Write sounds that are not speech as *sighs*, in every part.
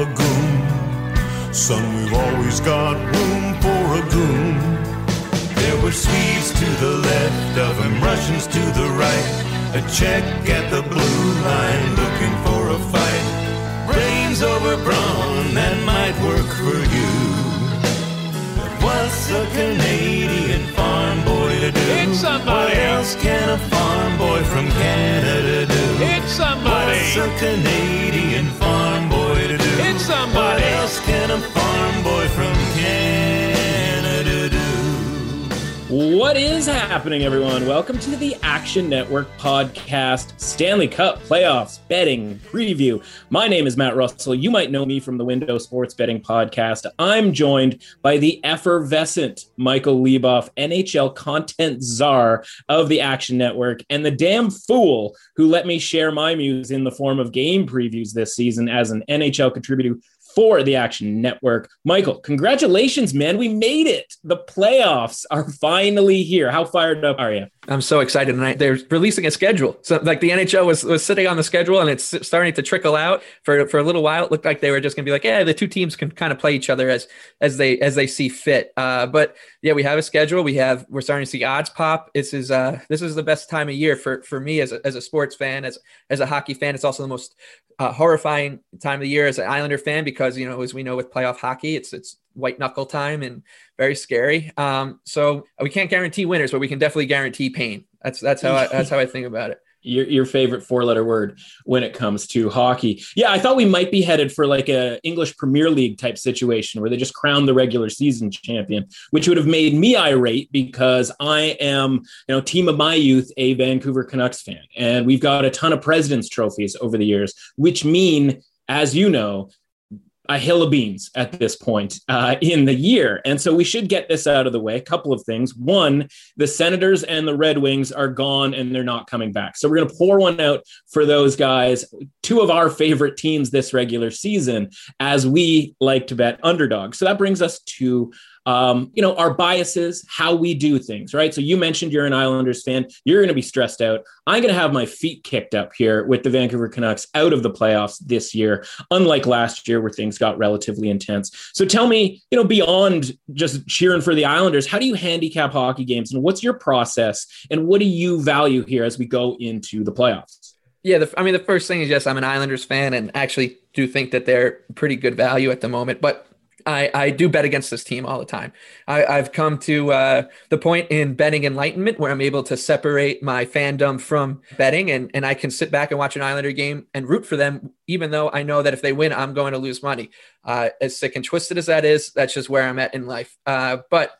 a goon. Son, we've always got room for a goon. There were Swedes to the left of him, Russians to the right. A check at the blue line looking for a fight. Brains over brawn, that might work for you. But what's a Canadian farm boy to do? It's somebody. What else can a farm boy from Canada do? It's somebody. What's a Canadian somebody. What else can a farm boy from What is happening, everyone? Welcome to the Action Network podcast, Stanley Cup playoffs betting preview. My name is Matt Russell. You might know me from the Window Sports Betting podcast. I'm joined by the effervescent Michael Leboff, NHL content czar of the Action Network, and the damn fool who let me share my muse in the form of game previews this season as an NHL contributor for the Action Network. Michael, congratulations, man. We made it. The playoffs are finally here. How fired up are you? I'm so excited tonight. They're releasing a schedule. So like the NHL was, was sitting on the schedule and it's starting to trickle out for, for a little while. It looked like they were just gonna be like, yeah, the two teams can kind of play each other as as they as they see fit. Uh, but yeah, we have a schedule. We have we're starting to see odds pop. This is uh this is the best time of year for for me as a, as a sports fan, as as a hockey fan. It's also the most uh, horrifying time of the year as an Islander fan because you know as we know with playoff hockey, it's it's white knuckle time and very scary. Um, so we can't guarantee winners, but we can definitely guarantee pain. That's that's how I, that's how I think about it. Your, your favorite four letter word when it comes to hockey. Yeah, I thought we might be headed for like a English Premier League type situation where they just crown the regular season champion, which would have made me irate because I am, you know, team of my youth, a Vancouver Canucks fan. And we've got a ton of president's trophies over the years, which mean, as you know, a hill of beans at this point uh, in the year. And so we should get this out of the way. A couple of things. One, the Senators and the Red Wings are gone and they're not coming back. So we're going to pour one out for those guys, two of our favorite teams this regular season, as we like to bet underdogs. So that brings us to um, you know, our biases, how we do things, right? So you mentioned you're an Islanders fan. You're going to be stressed out. I'm going to have my feet kicked up here with the Vancouver Canucks out of the playoffs this year, unlike last year where things got relatively intense. So tell me, you know, beyond just cheering for the Islanders, how do you handicap hockey games and what's your process and what do you value here as we go into the playoffs? Yeah, the, I mean, the first thing is yes, I'm an Islanders fan and actually do think that they're pretty good value at the moment. But I, I do bet against this team all the time. I, I've come to uh, the point in betting enlightenment where I'm able to separate my fandom from betting, and, and I can sit back and watch an Islander game and root for them, even though I know that if they win, I'm going to lose money. Uh, as sick and twisted as that is, that's just where I'm at in life. Uh, but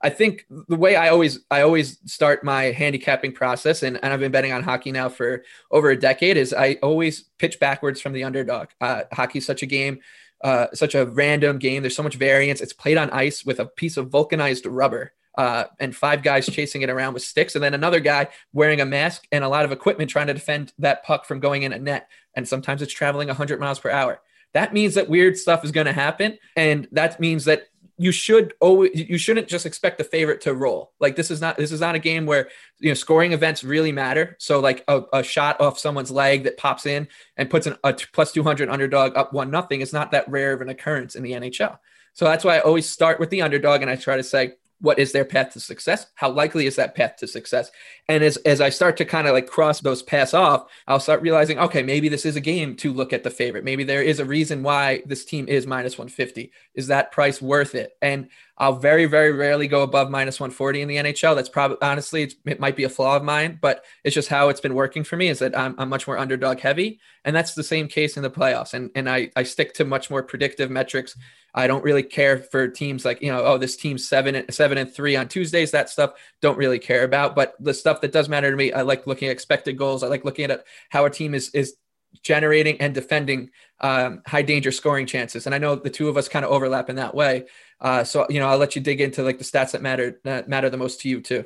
I think the way I always I always start my handicapping process, and, and I've been betting on hockey now for over a decade, is I always pitch backwards from the underdog. Uh, hockey's such a game uh, such a random game. There's so much variance. It's played on ice with a piece of vulcanized rubber. Uh, and five guys chasing it around with sticks, and then another guy wearing a mask and a lot of equipment trying to defend that puck from going in a net. And sometimes it's traveling 100 miles per hour. That means that weird stuff is going to happen, and that means that you should always you shouldn't just expect the favorite to roll. Like this is not this is not a game where you know scoring events really matter. So like a, a shot off someone's leg that pops in and puts an, a plus 200 underdog up one nothing is not that rare of an occurrence in the NHL. So that's why I always start with the underdog and I try to say what is their path to success? How likely is that path to success? And as, as i start to kind of like cross those paths off i'll start realizing okay maybe this is a game to look at the favorite. Maybe there is a reason why this team is minus 150 is that price worth it? And i'll very very rarely go above minus 140 in the nhl that's probably honestly it might be a flaw of mine but it's just how it's been working for me is that i'm, I'm much more underdog heavy. And that's the same case in the playoffs. And, and I, I stick to much more predictive metrics I don't really care for teams like, you know, oh, this team's seven seven and three on Tuesdays. That stuff don't really care about. But the stuff that does matter to me, I like looking at expected goals. I like looking at how a team is is generating and defending um, high danger scoring chances. And I know the two of us kind of overlap in that way. Uh, so you know, I'll let you dig into like the stats that matter that matter the most to you too.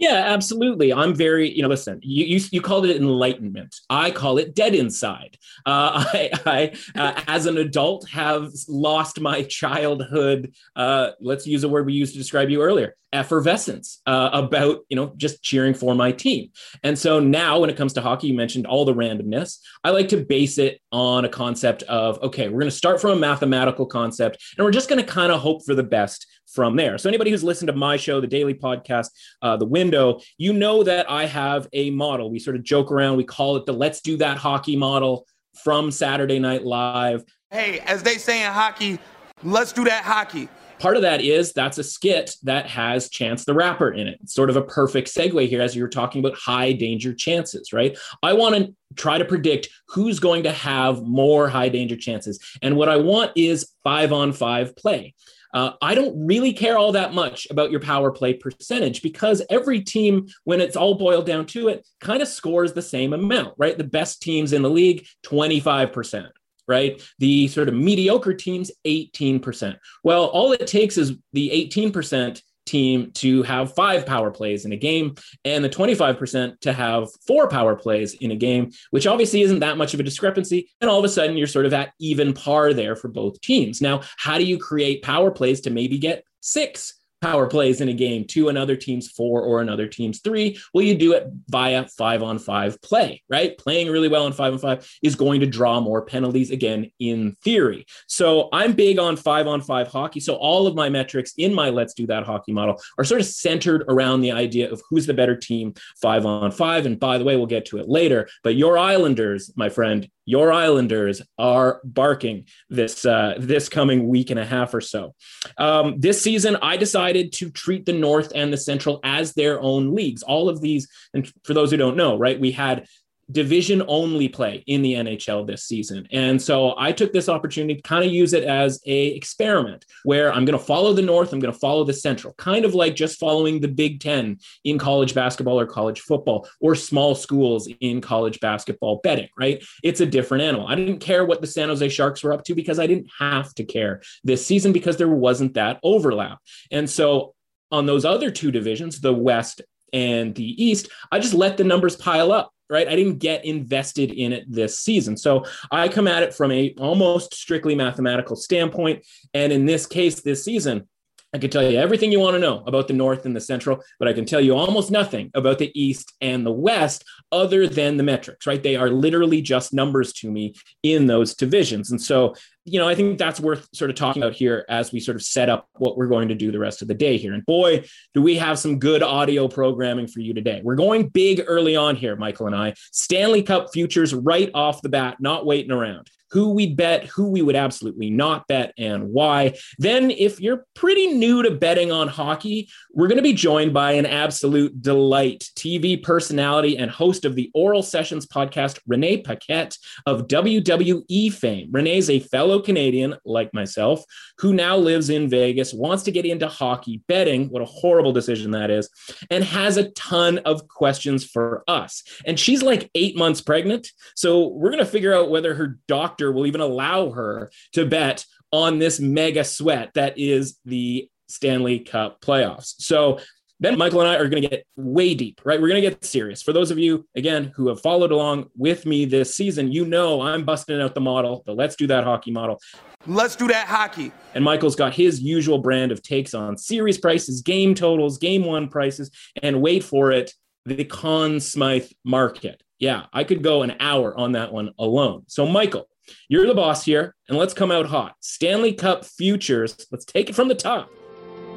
Yeah, absolutely. I'm very, you know, listen, you, you, you called it enlightenment. I call it dead inside. Uh, *laughs* I, I uh, as an adult, have lost my childhood, uh, let's use a word we used to describe you earlier, effervescence uh, about, you know, just cheering for my team. And so now when it comes to hockey, you mentioned all the randomness. I like to base it on a concept of, okay, we're going to start from a mathematical concept and we're just going to kind of hope for the best from there. So anybody who's listened to my show, the daily podcast, uh, The Window, you know that I have a model. We sort of joke around. We call it the "Let's Do That" hockey model from Saturday Night Live. Hey, as they say in hockey, let's do that hockey. Part of that is that's a skit that has Chance the Rapper in it. It's sort of a perfect segue here as you were talking about high danger chances, right? I want to try to predict who's going to have more high danger chances. And what I want is five on five play. Uh, I don't really care all that much about your power play percentage because every team, when it's all boiled down to it, kind of scores the same amount, right? The best teams in the league, 25% right? The sort of mediocre teams, 18%. Well, all it takes is the 18% team to have five power plays in a game and the 25% to have four power plays in a game, which obviously isn't that much of a discrepancy. And all of a sudden, you're sort of at even par there for both teams. Now, how do you create power plays to maybe get six power plays in a game to another team's four or another team's three. Well, you do it via five on five play, right? Playing really well on five on five is going to draw more penalties again in theory. So I'm big on five on five hockey. So all of my metrics in my Let's Do That hockey model are sort of centered around the idea of who's the better team five on five. And by the way, we'll get to it later, but your Islanders, my friend, your Islanders are barking this uh, this coming week and a half or so. Um, this season, I decided to treat the North and the Central as their own leagues. All of these, and for those who don't know, right, we had division only play in the NHL this season. And so I took this opportunity to kind of use it as a experiment where I'm going to follow the North, I'm going to follow the Central, kind of like just following the Big 10 in college basketball or college football or small schools in college basketball betting, right? It's a different animal. I didn't care what the San Jose Sharks were up to because I didn't have to care this season because there wasn't that overlap. And so on those other two divisions, the West and the East, I just let the numbers pile up right? I didn't get invested in it this season. So I come at it from a almost strictly mathematical standpoint. And in this case, this season, I can tell you everything you want to know about the North and the Central, but I can tell you almost nothing about the East and the West other than the metrics, right? They are literally just numbers to me in those divisions. And so, you know, I think that's worth sort of talking about here as we sort of set up what we're going to do the rest of the day here. And boy, do we have some good audio programming for you today. We're going big early on here, Michael and I. Stanley Cup futures right off the bat, not waiting around who we'd bet, who we would absolutely not bet, and why. Then, if you're pretty new to betting on hockey, we're going to be joined by an absolute delight TV personality and host of the Oral Sessions podcast, Renee Paquette of WWE fame. Renee's a fellow Canadian, like myself, who now lives in Vegas, wants to get into hockey betting. What a horrible decision that is, and has a ton of questions for us. And she's like eight months pregnant. So, we're going to figure out whether her doctor doctor will even allow her to bet on this mega sweat that is the Stanley Cup playoffs. So then Michael, and I are going to get way deep, right? We're going to get serious. For those of you, again, who have followed along with me this season, you know I'm busting out the model, the let's do that hockey model. Let's do that hockey. And Michael's got his usual brand of takes on series prices, game totals, game one prices, and wait for it, the Conn Smythe market. Yeah, I could go an hour on that one alone. So, Michael, you're the boss here, and let's come out hot. Stanley Cup futures, let's take it from the top.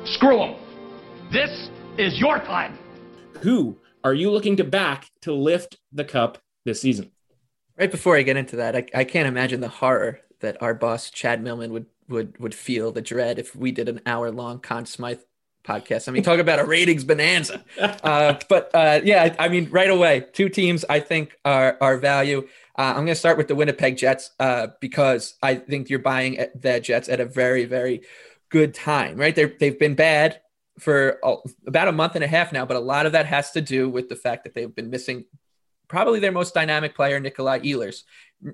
Screw them. This is your time. Who are you looking to back to lift the cup this season? Right before I get into that, I, I can't imagine the horror that our boss Chad Millman would would would feel the dread if we did an hour long Conn Smythe podcast. I mean, talk about a ratings bonanza. Uh, but uh, yeah, I mean, right away, two teams I think are are value. Uh, I'm going to start with the Winnipeg Jets uh, because I think you're buying the Jets at a very very good time. Right, they they've been bad for about a month and a half now, but a lot of that has to do with the fact that they've been missing probably their most dynamic player, Nikolai Ehlers.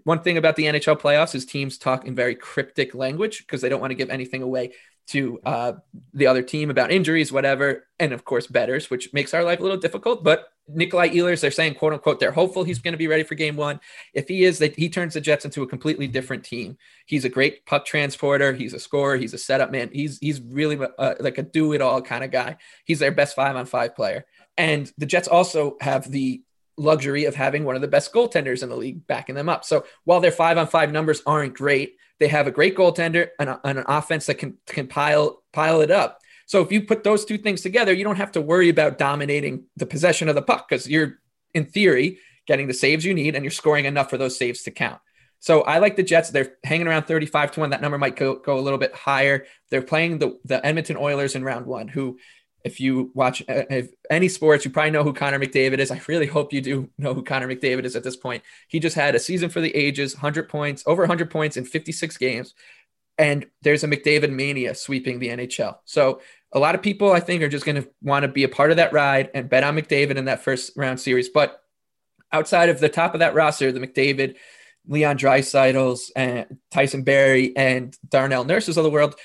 One thing about the NHL playoffs is teams talk in very cryptic language because they don't want to give anything away to uh, the other team about injuries, whatever, and of course bettors, which makes our life a little difficult. But Nikolai Ehlers, they're saying, quote unquote, they're hopeful he's going to be ready for game one. If he is, that he turns the Jets into a completely different team. He's a great puck transporter. He's a scorer. He's a setup man. He's he's really uh, like a do it all kind of guy. He's their best five on five player. And the Jets also have the luxury of having one of the best goaltenders in the league backing them up. So while their five on five numbers aren't great, they have a great goaltender and, a, and an offense that can can pile pile it up. So if you put those two things together, you don't have to worry about dominating the possession of the puck because you're in theory getting the saves you need and you're scoring enough for those saves to count. So I like the Jets. They're hanging around 35 to 1. That number might go, go a little bit higher. They're playing the, the Edmonton Oilers in round one, who if you watch uh, if any sports, you probably know who Connor McDavid is. I really hope you do know who Connor McDavid is at this point. He just had a season for the ages, 100 points, over 100 points in 56 games. And there's a McDavid mania sweeping the NHL. So a lot of people, I think, are just going to want to be a part of that ride and bet on McDavid in that first round series. But outside of the top of that roster, the McDavid, Leon Draisaitl's, and Tyson Barrie, and Darnell Nurses of the world,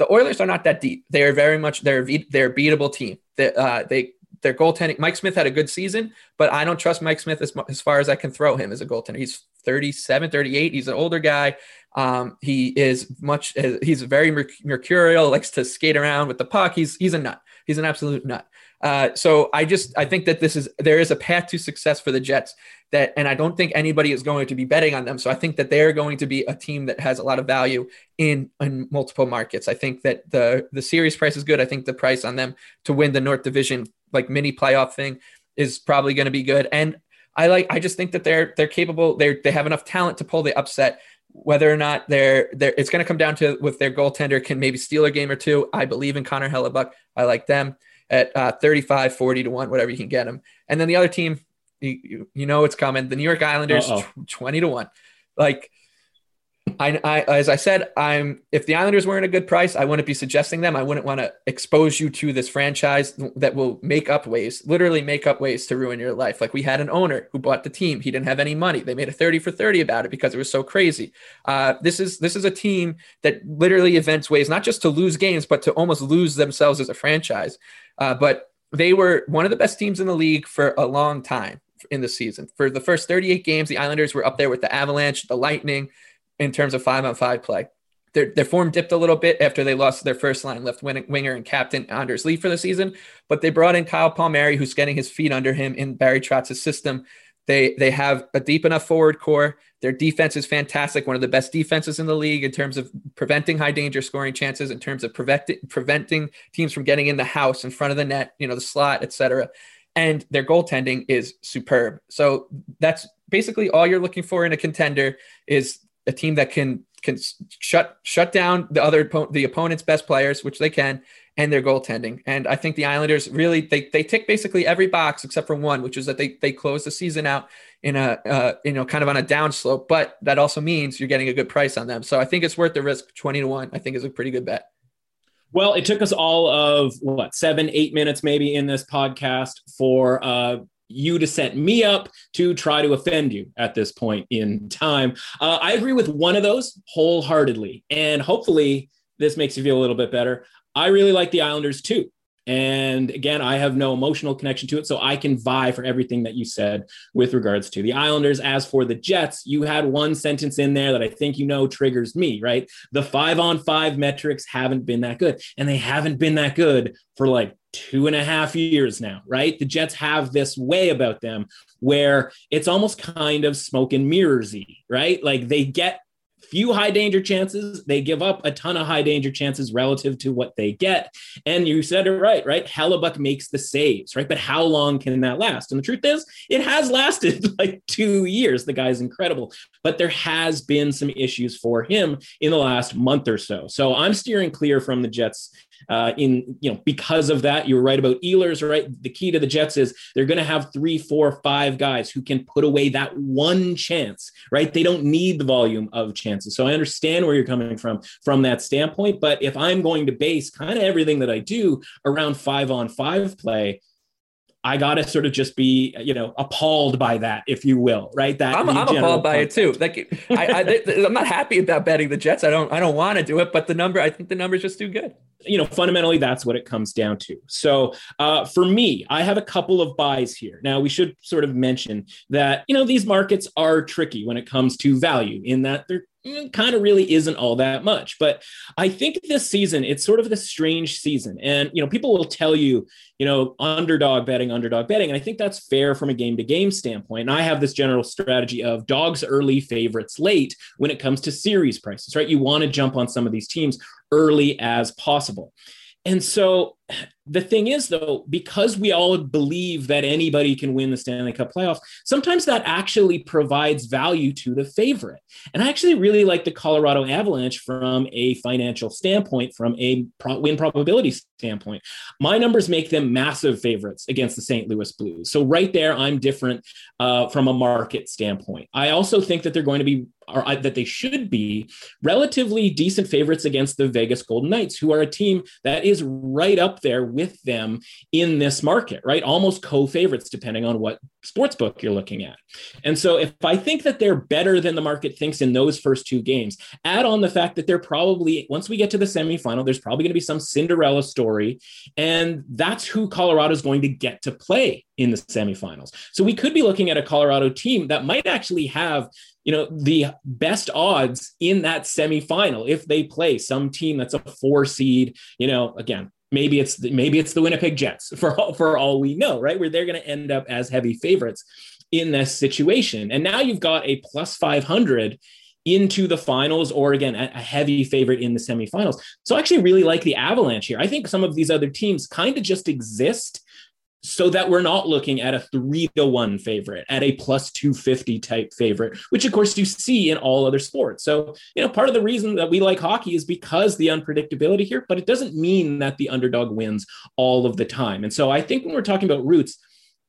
the Oilers are not that deep. They are very much they're they're beatable team. They, uh, they their goaltending. Mike Smith had a good season, but I don't trust Mike Smith as, as far as I can throw him as a goaltender. He's 37, 38. He's an older guy. Um, he is much. He's very mercurial. Likes to skate around with the puck. He's he's a nut. He's an absolute nut. Uh, so I just I think that this is there is a path to success for the Jets that, and I don't think anybody is going to be betting on them. So I think that they are going to be a team that has a lot of value in in multiple markets. I think that the the series price is good. I think the price on them to win the North Division like mini playoff thing is probably going to be good. And I like I just think that they're they're capable. They they have enough talent to pull the upset. Whether or not they're they're it's going to come down to with their goaltender can maybe steal a game or two. I believe in Connor Hellebuyck. I like them at uh, 35, 40 to 1, whatever you can get them. And then the other team, you, you know it's coming. The New York Islanders, tw- 20 to 1. Like, I, I, as I said, I'm if the Islanders weren't a good price, I wouldn't be suggesting them. I wouldn't want to expose you to this franchise that will make up ways, literally make up ways to ruin your life. Like we had an owner who bought the team. He didn't have any money. They made a 30 for 30 about it because it was so crazy. Uh, this is this is a team that literally invents ways not just to lose games, but to almost lose themselves as a franchise. Uh, but they were one of the best teams in the league for a long time in the season. For the first 38 games, the Islanders were up there with the Avalanche, the Lightning in terms of five on five play. Their, their form dipped a little bit after they lost their first line left winger and captain Anders Lee for the season, but they brought in Kyle Palmieri, who's getting his feet under him in Barry Trotz's system. They they have a deep enough forward core. Their defense is fantastic, one of the best defenses in the league in terms of preventing high danger scoring chances, in terms of preventing preventing teams from getting in the house in front of the net, you know, the slot, etc. And their goaltending is superb. So that's basically all you're looking for in a contender is a team that can can shut shut down the other the opponent's best players, which they can, and their goaltending. And I think the Islanders really they they tick basically every box except for one, which is that they they close the season out in a uh, you know kind of on a downslope. But that also means you're getting a good price on them. So I think it's worth the risk. Twenty to one, I think is a pretty good bet. Well, it took us all of what seven, eight minutes maybe in this podcast for uh, you to set me up to try to offend you at this point in time. Uh, I agree with one of those wholeheartedly, and hopefully this makes you feel a little bit better. I really like the Islanders too. And again, I have no emotional connection to it. So I can vie for everything that you said with regards to the Islanders. As for the Jets, you had one sentence in there that I think you know triggers me, right? The five on five metrics haven't been that good. And they haven't been that good for like two and a half years now, right? The Jets have this way about them where it's almost kind of smoke and mirrorsy, right? Like they get few high danger chances. They give up a ton of high danger chances relative to what they get. And you said it right, right? Hellebuyck makes the saves, right? But how long can that last? And the truth is, it has lasted *laughs* like two years. The guy's incredible, but there has been some issues for him in the last month or so. So I'm steering clear from the Jets uh, in you know because of that. You were right about Ehlers, right? The key to the Jets is they're going to have three, four, five guys who can put away that one chance, right? They don't need the volume of chances. So I understand where you're coming from from that standpoint. But if I'm going to base kind of everything that I do around five on five play, I gotta sort of just be, you know, appalled by that, if you will, right? That I'm, I'm appalled by it too. Like, I, I, am not happy about betting the Jets. I don't, I don't want to do it, but the number, I think the number is just too good. You know, fundamentally, that's what it comes down to. So, uh, for me, I have a couple of buys here. Now, we should sort of mention that you know these markets are tricky when it comes to value, in that they're Mm, kind of really isn't all that much. But I think this season, it's sort of the strange season. And, you know, people will tell you, you know, underdog betting, underdog betting. And I think that's fair from a game to game standpoint. And I have this general strategy of dogs early, favorites late when it comes to series prices, right? You want to jump on some of these teams early as possible. And so *sighs* the thing is, though, because we all believe that anybody can win the Stanley Cup playoffs, sometimes that actually provides value to the favorite. And I actually really like the Colorado Avalanche from a financial standpoint, from a win probability standpoint. My numbers make them massive favorites against the St. Louis Blues. So, right there, I'm different uh, from a market standpoint. I also think that they're going to be or that they should be relatively decent favorites against the Vegas Golden Knights, who are a team that is right up there with them in this market, right? Almost co favorites, depending on what sports book you're looking at. And so, if I think that they're better than the market thinks in those first two games, add on the fact that they're probably, once we get to the semifinal, there's probably going to be some Cinderella story. And that's who Colorado is going to get to play in the semifinals. So, we could be looking at a Colorado team that might actually have you know the best odds in that semifinal if they play some team that's a four seed you know again maybe it's the, maybe it's the Winnipeg Jets *laughs* for all, for all we know, right? Where they're going to end up as heavy favorites in this situation. And now you've got a plus 500 into the finals or again a heavy favorite in the semifinals. So I actually really like the Avalanche here. I think some of these other teams kind of just exist so that we're not looking at a three to one favorite, at a plus 250 type favorite, which of course you see in all other sports. So, you know, part of the reason that we like hockey is because the unpredictability here, but it doesn't mean that the underdog wins all of the time. And so I think when we're talking about roots,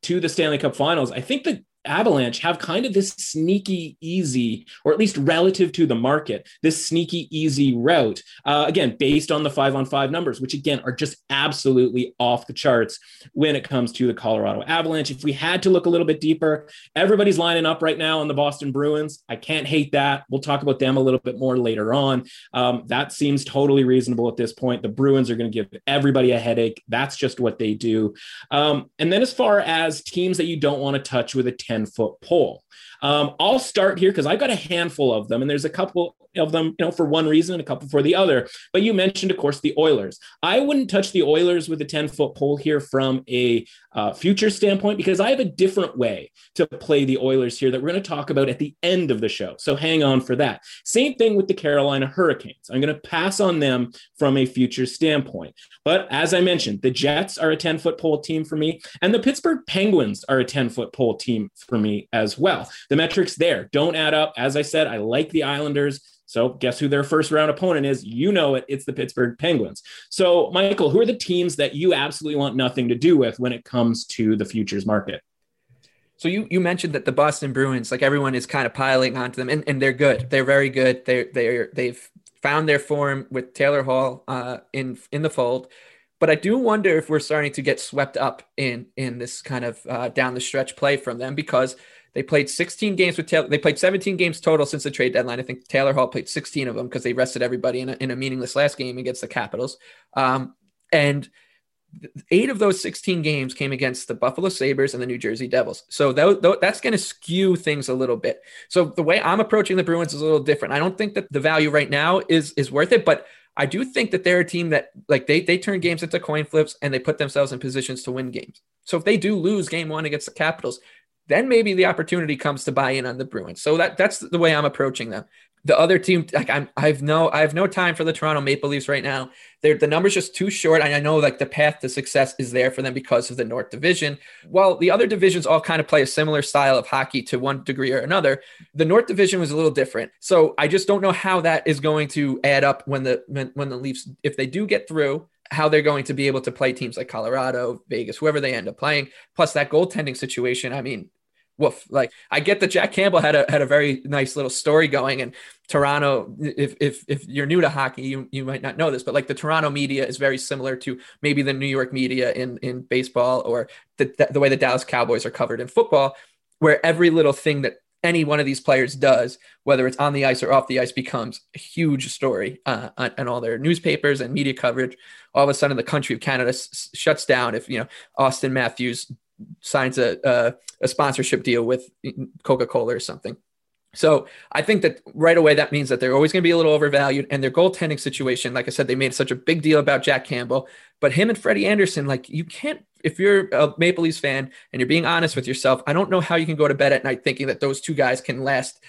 to the Stanley Cup finals, I think the Avalanche have kind of this sneaky, easy, or at least relative to the market, this sneaky, easy route. Uh, again, based on the five on five numbers, which again are just absolutely off the charts when it comes to the Colorado Avalanche. If we had to look a little bit deeper, everybody's lining up right now on the Boston Bruins. I can't hate that. We'll talk about them a little bit more later on. Um, that seems totally reasonable at this point. The Bruins are going to give everybody a headache. That's just what they do. Um, and then as far as teams that you don't want to touch with a 10 foot pole. Um, I'll start here because I've got a handful of them, and there's a couple of them, you know, for one reason and a couple for the other. But you mentioned, of course, the Oilers. I wouldn't touch the Oilers with a 10 foot pole here from a uh, future standpoint because I have a different way to play the Oilers here that we're going to talk about at the end of the show. So hang on for that. Same thing with the Carolina Hurricanes. I'm going to pass on them from a future standpoint. But as I mentioned, the Jets are a 10 foot pole team for me, and the Pittsburgh Penguins are a 10 foot pole team for me as well. The metrics there don't add up. As I said, I like the Islanders. So guess who their first round opponent is? You know it. It's the Pittsburgh Penguins. So Michael, who are the teams that you absolutely want nothing to do with when it comes to the futures market? So you you mentioned that the Boston Bruins, like everyone is kind of piling onto them, and, and they're good. They're very good. They're they're they've found their form with Taylor Hall uh, in in the fold. But I do wonder if we're starting to get swept up in in this kind of uh, down the stretch play from them because they played 16 games with Taylor. They played 17 games total since the trade deadline. I think Taylor Hall played 16 of them because they rested everybody in a, in a meaningless last game against the Capitals. Um, and eight of those 16 games came against the Buffalo Sabres and the New Jersey Devils. So th- th- that's going to skew things a little bit. So the way I'm approaching the Bruins is a little different. I don't think that the value right now is is worth it, but I do think that they're a team that like they they turn games into coin flips and they put themselves in positions to win games. So if they do lose game one against the Capitals, then maybe the opportunity comes to buy in on the Bruins. So that that's the way I'm approaching them the other team, like I'm, I've no, I have no time for the Toronto Maple Leafs right now. They're, the numbers just too short, and I know like the path to success is there for them because of the North Division. While the other divisions all kind of play a similar style of hockey to one degree or another, the North Division was a little different. So I just don't know how that is going to add up when the when, when the Leafs, if they do get through, how they're going to be able to play teams like Colorado, Vegas, whoever they end up playing. Plus that goaltending situation. I mean, woof. Like I get that Jack Campbell had a had a very nice little story going, and Toronto. If if if you're new to hockey, you you might not know this, but like the Toronto media is very similar to maybe the New York media in in baseball or the the way the Dallas Cowboys are covered in football, where every little thing that any one of these players does, whether it's on the ice or off the ice, becomes a huge story uh, on, all their newspapers and media coverage. All of a sudden, the country of Canada s- shuts down if you know Auston Matthews signs a, a, a sponsorship deal with Coca Cola or something. So I think that right away that means that they're always going to be a little overvalued, and their goaltending situation, like I said, they made such a big deal about Jack Campbell, but him and Freddie Andersen, like you can't. If you're a Maple Leafs fan and you're being honest with yourself, I don't know how you can go to bed at night thinking that those two guys can last,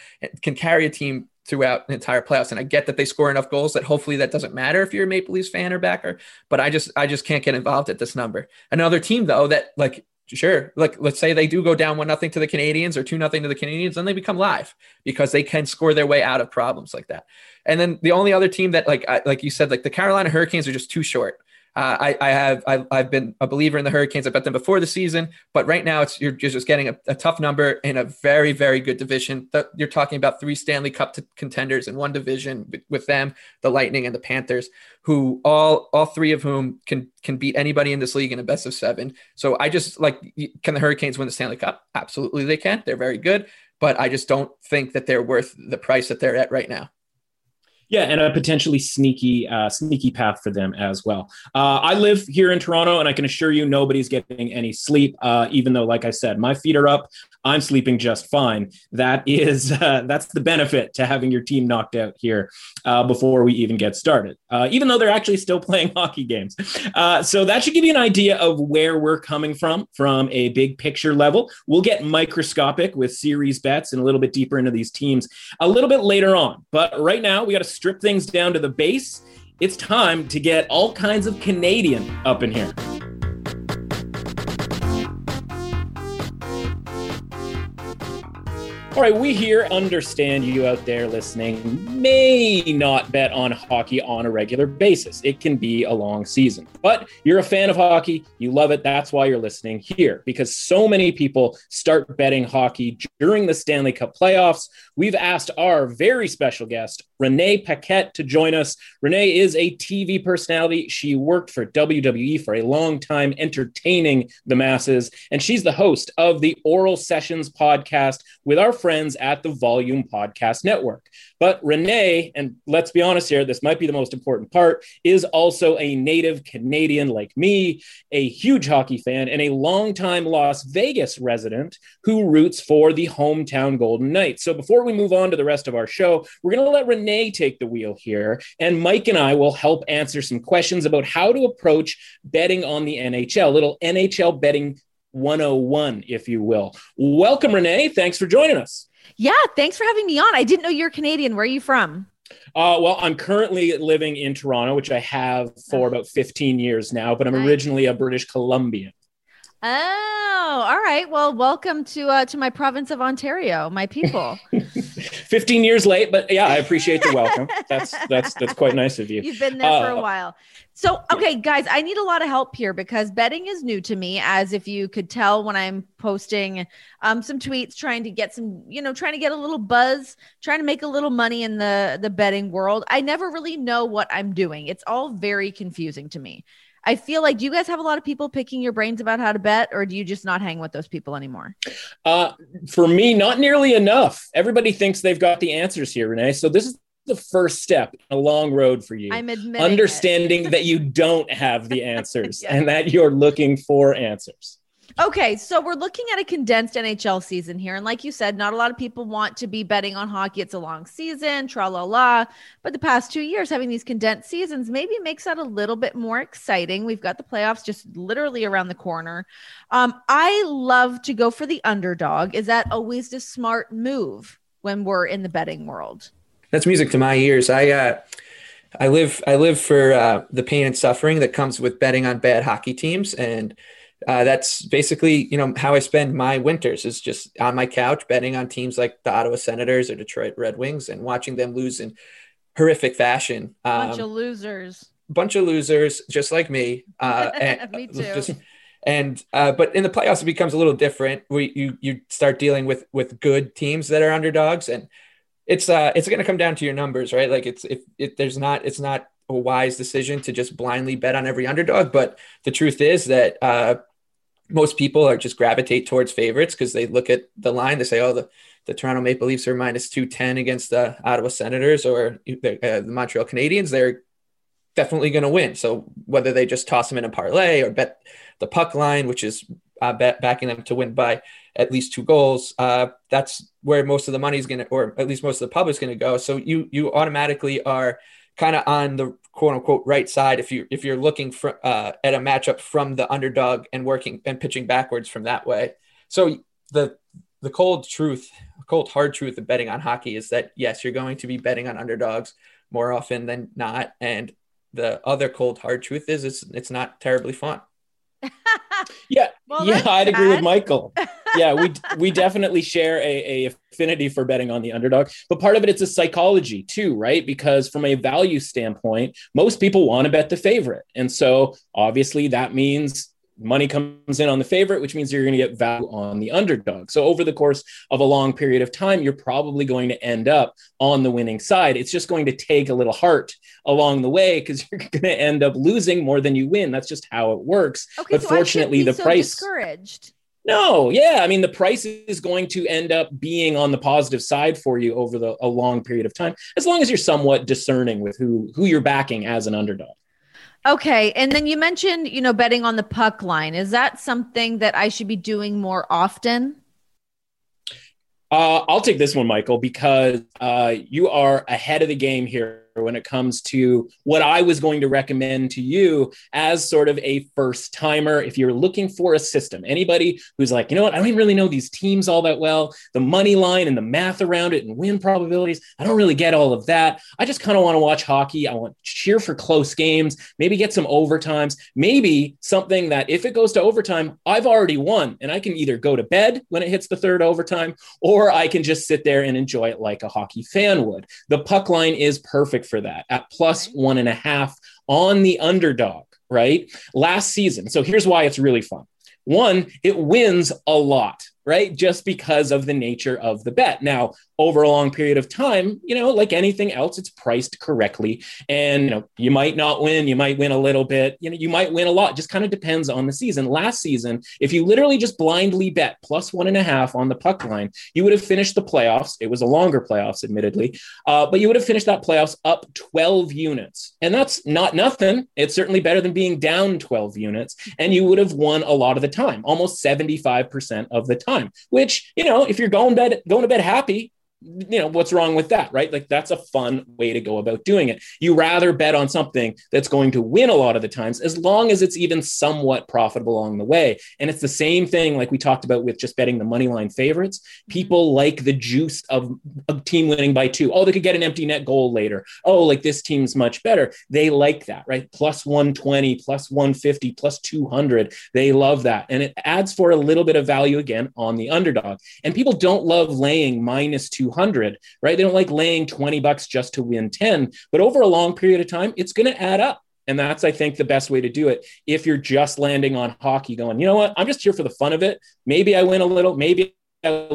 can carry a team throughout an entire playoffs. And I get that they score enough goals that hopefully that doesn't matter if you're a Maple Leafs fan or backer, but I just I just can't get involved at this number. Another team though that like sure. Like let's say they do go down one nothing to the Canadiens or two nothing to the Canadiens then they become live because they can score their way out of problems like that. And then the only other team that like I, like you said like the carolina hurricanes are just too short uh, I, I have I've, I've been a believer in the Hurricanes. I bet them before the season, but right now it's you're just getting a, a tough number in a very very good division. The, you're talking about three Stanley Cup contenders in one division with, with them, the Lightning and the Panthers, who all all three of whom can can beat anybody in this league in a best of seven. So I just like can the Hurricanes win the Stanley Cup? Absolutely they can. They're very good, but I just don't think that they're worth the price that they're at right now. Yeah, and a potentially sneaky, uh, sneaky path for them as well. Uh, I live here in Toronto, and I can assure you, nobody's getting any sleep. Uh, even though, like I said, my feet are up, I'm sleeping just fine. That is, *laughs* uh, that's the benefit to having your team knocked out here uh, before we even get started. Uh, even though they're actually still *laughs* playing hockey games, so that should give you an idea of where we're coming from, from a big picture level. We'll get microscopic with series bets and a little bit deeper into these teams a little bit later on. But right now, we got to strip things down to the base, it's time to get all kinds of Canadian up in here. All right, we here understand you out there listening may not bet on hockey on a regular basis. It can be a long season, but you're a fan of hockey, you love it. That's why you're listening here because so many people start betting hockey during the Stanley Cup playoffs. We've asked our very special guest, Renee Paquette, to join us. Renee is a TV personality. She worked for WWE for a long time, entertaining the masses, and she's the host of the Oral Sessions podcast with our friends at the Volume Podcast Network. But Renee, and let's be honest here, this might be the most important part, is also a native Canadian like me, a huge hockey fan, and a longtime Las Vegas resident who roots for the hometown Golden Knights. So before we move on to the rest of our show, we're going to let Renee take the wheel here, and Mike and I will help answer some questions about how to approach betting on the NHL, little NHL betting 101, if you will. Welcome, Renee. Thanks for joining us. Yeah, thanks for having me on. I didn't know you're Canadian. Where are you from? Uh, well, I'm currently living in Toronto, which I have for about 15 years now, but I'm originally a British Columbian. Oh, all right. Well, welcome to uh, to my province of Ontario, my people. *laughs* *laughs* 15 years late, but yeah, I appreciate the welcome. That's that's that's quite nice of you. *laughs* You've been there uh, for a uh, while. So, okay, guys, I need a lot of help here because betting is new to me. As if you could tell when I'm posting um, some tweets, trying to get some, you know, trying to get a little buzz, trying to make a little money in the the betting world. I never really know what I'm doing. It's all very confusing to me. I feel like do you guys have a lot of people picking your brains about how to bet, or do you just not hang with those people anymore? Uh, for me, not nearly enough. Everybody thinks they've got the answers here, Renee. So this is the first step a long road for you. I'm admitting understanding that you *laughs* don't have the answers Yeah. and that you're looking for answers. Okay, so we're looking at a condensed NHL season here. And like you said, not a lot of people want to be betting on hockey. It's a long season, tra la la. But the past two years, having these condensed seasons maybe makes that a little bit more exciting. We've got the playoffs just literally around the corner. Um, I love to go for the underdog. Is that always the smart move when we're in the betting world? That's music to my ears. I uh, I live I live for uh, the pain and suffering that comes with betting on bad hockey teams, and uh, that's basically you know how I spend my winters is just on my couch betting on teams like the Ottawa Senators or Detroit Red Wings and watching them lose in horrific fashion. Um, Bunch of losers. bunch of losers just like me. Uh, *laughs* and, Me *laughs* too. just- and uh, but in the playoffs it becomes a little different. We you you start dealing with with good teams that are underdogs, and it's uh it's going to come down to your numbers, right? Like it's if it there's not it's not a wise decision to just blindly bet on every underdog, but the truth is that uh, most people are just gravitate towards favorites because they look at the line, they say, oh the the Toronto Maple Leafs are minus 210 against the Ottawa Senators or the, uh, the Montreal Canadiens. They're definitely going to win. So whether they just toss them in a parlay or bet the puck line, which is uh, bet, backing them to win by at least two goals, uh, that's where most of the money is going to, or at least most of the public is going to go. So you you automatically are kind of on the quote unquote right side if you if you're looking for uh, at a matchup from the underdog and working and pitching backwards from that way. So the the cold truth, cold hard truth of betting on hockey is that yes, you're going to be betting on underdogs more often than not, and the other cold hard truth is it's it's not terribly fun. *laughs* Yeah, Well, yeah, I'd agree with. Michael. *laughs* Yeah, we we definitely share a, a affinity for betting on the underdog, but part of it it's a psychology too, right? Because from a value standpoint, most people want to bet the favorite, and so obviously that means money comes in on the favorite, which means you're going to get value on the underdog. So over the course of a long period of time, you're probably going to end up on the winning side. It's just going to take a little heart along the way because *laughs* you're going to end up losing more than you win. That's just how it works. Okay, but so fortunately, the so price. discouraged. No, yeah. I mean, the price is going to end up being on the positive side for you over the, a long period of time, as long as you're somewhat discerning with who who you're backing as an underdog. Okay. And then you mentioned, you know, betting on the puck line. Is that something that I should be doing more often? Uh, I'll take this one, Michael, because uh, you are ahead of the game here when it comes to what I was going to recommend to you as sort of a first timer. If you're looking for a system, anybody who's like, you know what, I don't even really know these teams all that well, the money line and the math around it and win probabilities, I don't really get all of that. I just kind of want to watch hockey. I want to cheer for close games, maybe get some overtimes, maybe something that if it goes to overtime, I've already won and I can either go to bed when it hits the third overtime or I can just sit there and enjoy it like a hockey fan would. The puck line is perfect for that at plus one and a half on the underdog, right? Last season. So here's why it's really fun. One, it wins a lot, right? Just because of the nature of the bet. Now, over a long period of time, you know, like anything else, it's priced correctly. And, you know, you might not win, you might win a little bit, you know, you might win a lot. Just kind of depends on the season. Last season, if you literally just blindly bet plus one and a half on the puck line, you would have finished the playoffs. It was a longer playoffs, admittedly, uh, but you would have finished that playoffs up 12 units. And that's not nothing. It's certainly better than being down 12 units. And you would have won a lot of the time, almost 75% of the time, which, you know, if you're going bed going to bed happy, you know what's wrong with that right? Like that's a fun way to go about doing it. You rather bet on something that's going to win a lot of the times as long as it's even somewhat profitable along the way. And it's the same thing like we talked about with just betting the money line favorites. Mm-hmm. People like the juice of a team winning by two. Oh they could get an empty net goal later. Oh like this team's much better. They like that right? Plus 120 plus 150 plus 200 they love that. And it adds for a little bit of value again on the underdog. And people don't love laying minus 200 right they don't like laying 20 bucks just to win 10 but over a long period of time it's going to add up and that's, I think, the best way to do it. If you're just landing on hockey, going, you know what, I'm just here for the fun of it. Maybe I win a little, maybe I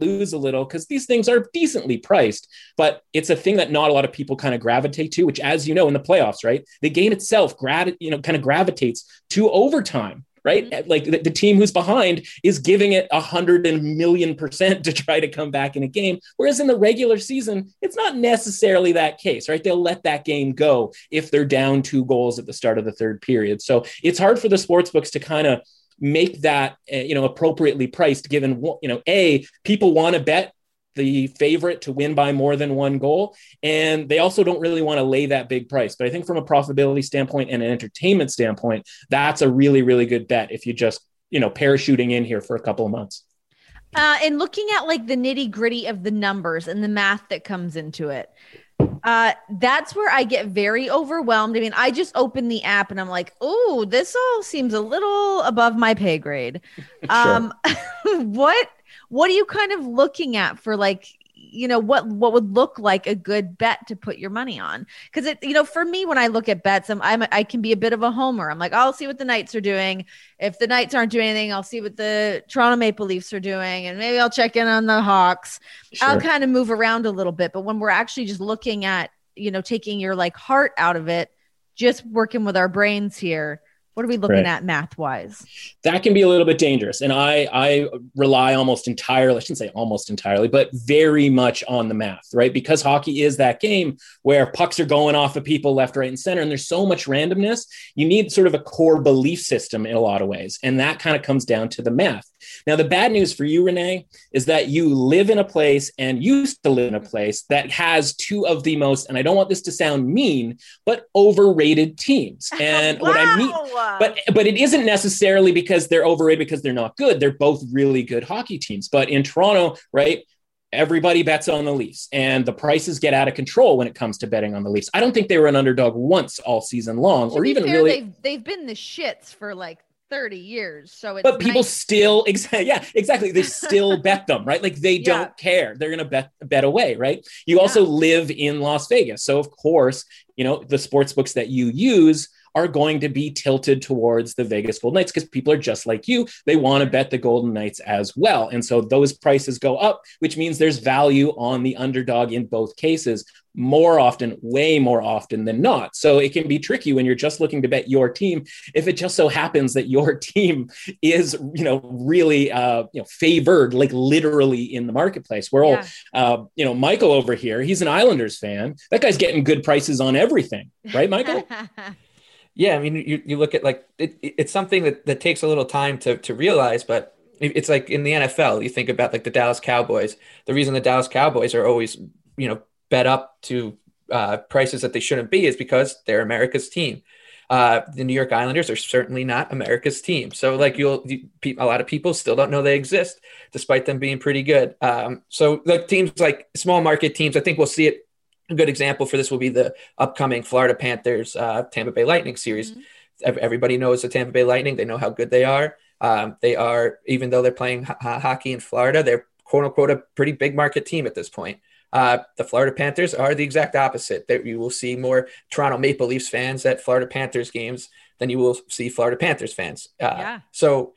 lose a little, because these things are decently priced. But it's a thing that not a lot of people kind of gravitate to. Which, as you know, in the playoffs, right, the game itself, grad, you know, kind of gravitates to overtime right? Mm-hmm. Like the, the, team who's behind is giving it a hundred and million percent to try to come back in a game. Whereas in the regular season, it's not necessarily that case, right? They'll let that game go if they're down two goals at the start of the third period. So it's hard for the sports books to kind of make that uh, you know appropriately priced given you know a people want to bet the favorite to win by more than one goal. And they also don't really want to lay that big price. But I think from a profitability standpoint and an entertainment standpoint, that's a really, really good bet if you just, you know, parachuting in here for a couple of months. Uh, and looking at like the nitty gritty of the numbers and the math that comes into it, uh, that's where I get very overwhelmed. I mean, I just open the app and I'm like, oh, this all seems a little above my pay grade. *laughs* Um, *laughs* what what are you kind of looking at for like you know what what would look like a good bet to put your money on? Because it you know for me when i look at bets i'm, I'm i can be a bit of a homer. I'm like i'll see what the knights are doing. If the knights aren't doing anything i'll see what the toronto maple leafs are doing and maybe i'll check in on the hawks. Sure. i'll kind of move around a little bit but when we're actually just looking at you know taking your like heart out of it just working with our brains here what are we looking right. at math wise? That can be a little bit dangerous. And I, I rely almost entirely, I shouldn't say almost entirely, but very much on the math, right? Because hockey is that game where pucks are going off of people left, right, and center. And there's so much randomness. You need sort of a core belief system in a lot of ways. And that kind of comes down to the math. Now, the bad news for you, Renee, is that you live in a place and used to live in a place that has two of the most, and I don't want this to sound mean, but overrated teams. *laughs* And wow. what I mean, but but it isn't necessarily because they're overrated because they're not good. They're both really good hockey teams. But in Toronto, right? Everybody bets on the Leafs, and the prices get out of control when it comes to betting on the Leafs. I don't think they were an underdog once all season long, to or even fair, really. They've, they've been the shits for like 30 years. So it's But people nice. still *laughs* exactly yeah, exactly. They *laughs* still bet them, right? Like they don't care. They're gonna bet bet away, right? You yeah. also live in Las Vegas. So of course, you know, the sports books that you use are going to be tilted towards the Vegas Golden Knights because people are just like you. They want to bet the Golden Knights as well. And so those prices go up, which means there's value on the underdog in both cases more often, way more often than not. So it can be tricky when you're just looking to bet your team. If it just so happens that your *laughs* team is, you know, really, uh, you know, favored, like literally in the marketplace. We're all, yeah. uh, you know, Michael over here, he's an Islanders fan. That guy's getting good prices on everything, right, Michael? *laughs* Yeah, I mean, you, you look at like it, it's something that, that takes a little time to to realize, but it's like in the NFL, you think about like the Dallas Cowboys. The reason the Dallas Cowboys are always, you know, bet up to uh, prices that they shouldn't be is because they're America's team. Uh, the New York Islanders are certainly not America's team. So, like, you'll you, a lot of people still don't know they exist, despite them being pretty good. Um, so, like teams like small market teams, I think we'll see it a good example for this will be the upcoming Florida Panthers uh, Tampa Bay Lightning series. Mm-hmm. Everybody knows the Tampa Bay Lightning. They know how good they are. Um, they are, even though they're playing hockey in Florida, they're quote unquote a pretty big market team at this point. Uh, the Florida Panthers are the exact opposite. That you will see more Toronto Maple Leafs fans at Florida Panthers games than you will see Florida Panthers fans. Uh, yeah. So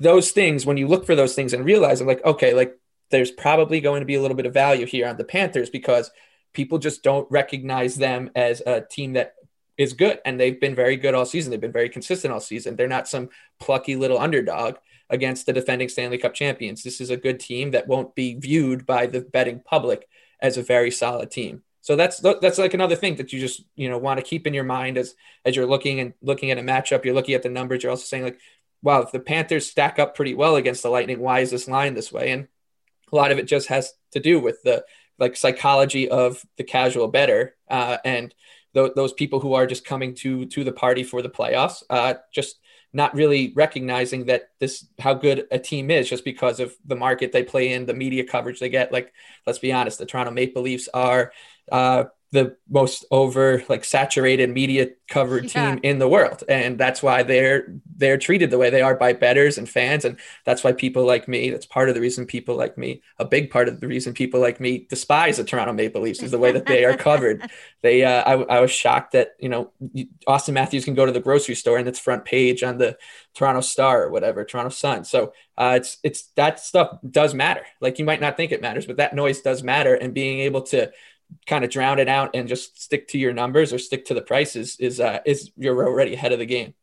those things, when you look for those things and realize, I'm like, okay, like there's probably going to be a little bit of value here on the Panthers because people just don't recognize them as a team that is good. And they've been very good all season. They've been very consistent all season. They're not some plucky little underdog against the defending Stanley Cup champions. This is a good team that won't be viewed by the betting public as a very solid team. So that's that's like another thing that you just you know want to keep in your mind as as you're looking and looking at a matchup. You're looking at the numbers. You're also saying like, wow, if the Panthers stack up pretty well against the Lightning, why is this line this way? And a lot of it just has to do with the like psychology of the casual bettor uh, and th- those people who are just coming to to the party for the playoffs uh, just not really recognizing that this how good a team is just because of the market they play in the media coverage they get. Like let's be honest the toronto maple leafs are uh, the most over like saturated media covered yeah. team in the world. And that's why they're they're treated the way they are by bettors and fans. And that's why people like me that's part of the reason people like me a big part of the reason people like me despise the Toronto Maple Leafs is the way that they are covered. *laughs* They uh, I, I was shocked that you know Auston Matthews can go to the grocery store and it's front page on the Toronto Star or whatever Toronto Sun. So uh, it's it's that stuff does matter. Like you might not think it matters but that noise does matter. And being able to kind of drown it out and just stick to your numbers or stick to the prices is uh, is you're already ahead of the game.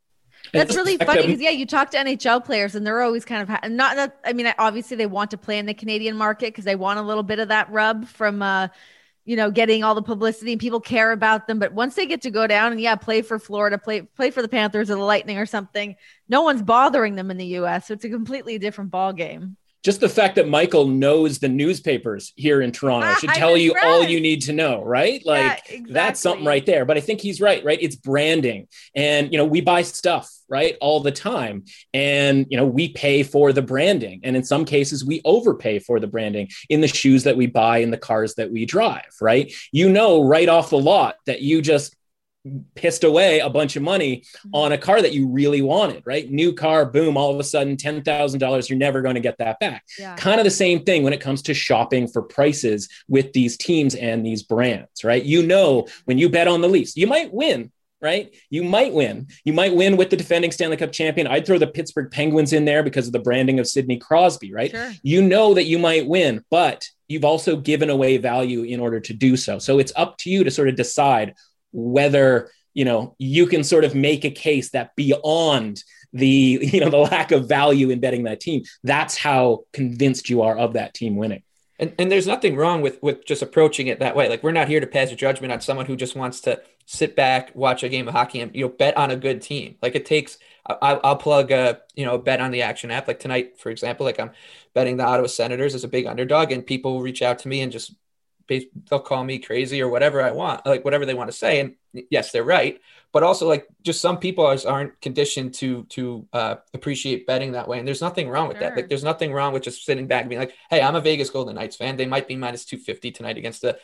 That's really funny because yeah, you talk to NHL players and they're always kind of ha- not that. I mean, obviously they want to play in the Canadian market because they want a little bit of that rub from, uh, you know, getting all the publicity and people care about them. But once they get to go down and yeah, play for Florida, play play for the Panthers or the Lightning or something, no one's bothering them in the U.S. So it's a completely different ball game just the fact that Michael knows the newspapers here in Toronto ah, should tell you right. all you need to know, right? Like yeah, exactly. that's something right there. But I think he's right, right? It's branding. And you know, we buy stuff, right, all the time. And you know, we pay for the branding. And in some cases we overpay for the branding in the shoes that we buy in the cars that we drive, right? You know right off the lot that you just pissed away a bunch of money mm-hmm. on a car that you really wanted, right? New car, boom, all of a sudden $10,000, you're never going to get that back. Yeah. Kind of the same thing when it comes to shopping for prices with these teams and these brands, right? You know, when you bet on the Leafs, you might win, right? You might win. You might win with the defending Stanley Cup champion. I'd throw the Pittsburgh Penguins in there because of the branding of Sidney Crosby, right? Sure. You know that you might win, but you've also given away value in order to do so. So it's up to you to sort of decide whether you know you can sort of make a case that beyond the *laughs* you know the lack of value in betting that team that's how convinced you are of that team winning. And, and there's nothing wrong with with just approaching it that way. Like we're not here to pass a judgment on someone who just wants to sit back watch a game of hockey and you know bet on a good team. Like it takes I, will plug a you know bet on the action app. Like tonight for example like i'm betting the ottawa senators as a big underdog and people reach out to me and just they'll call me crazy or whatever I want, like whatever they want to say. And yes, they're right. But also, like, just some people aren't conditioned to to uh, appreciate betting that way, and there's nothing wrong with sure. that. Like, there's nothing wrong with just sitting back and being like, "Hey, I'm a Vegas Golden Knights fan. They might be minus two fifty tonight against the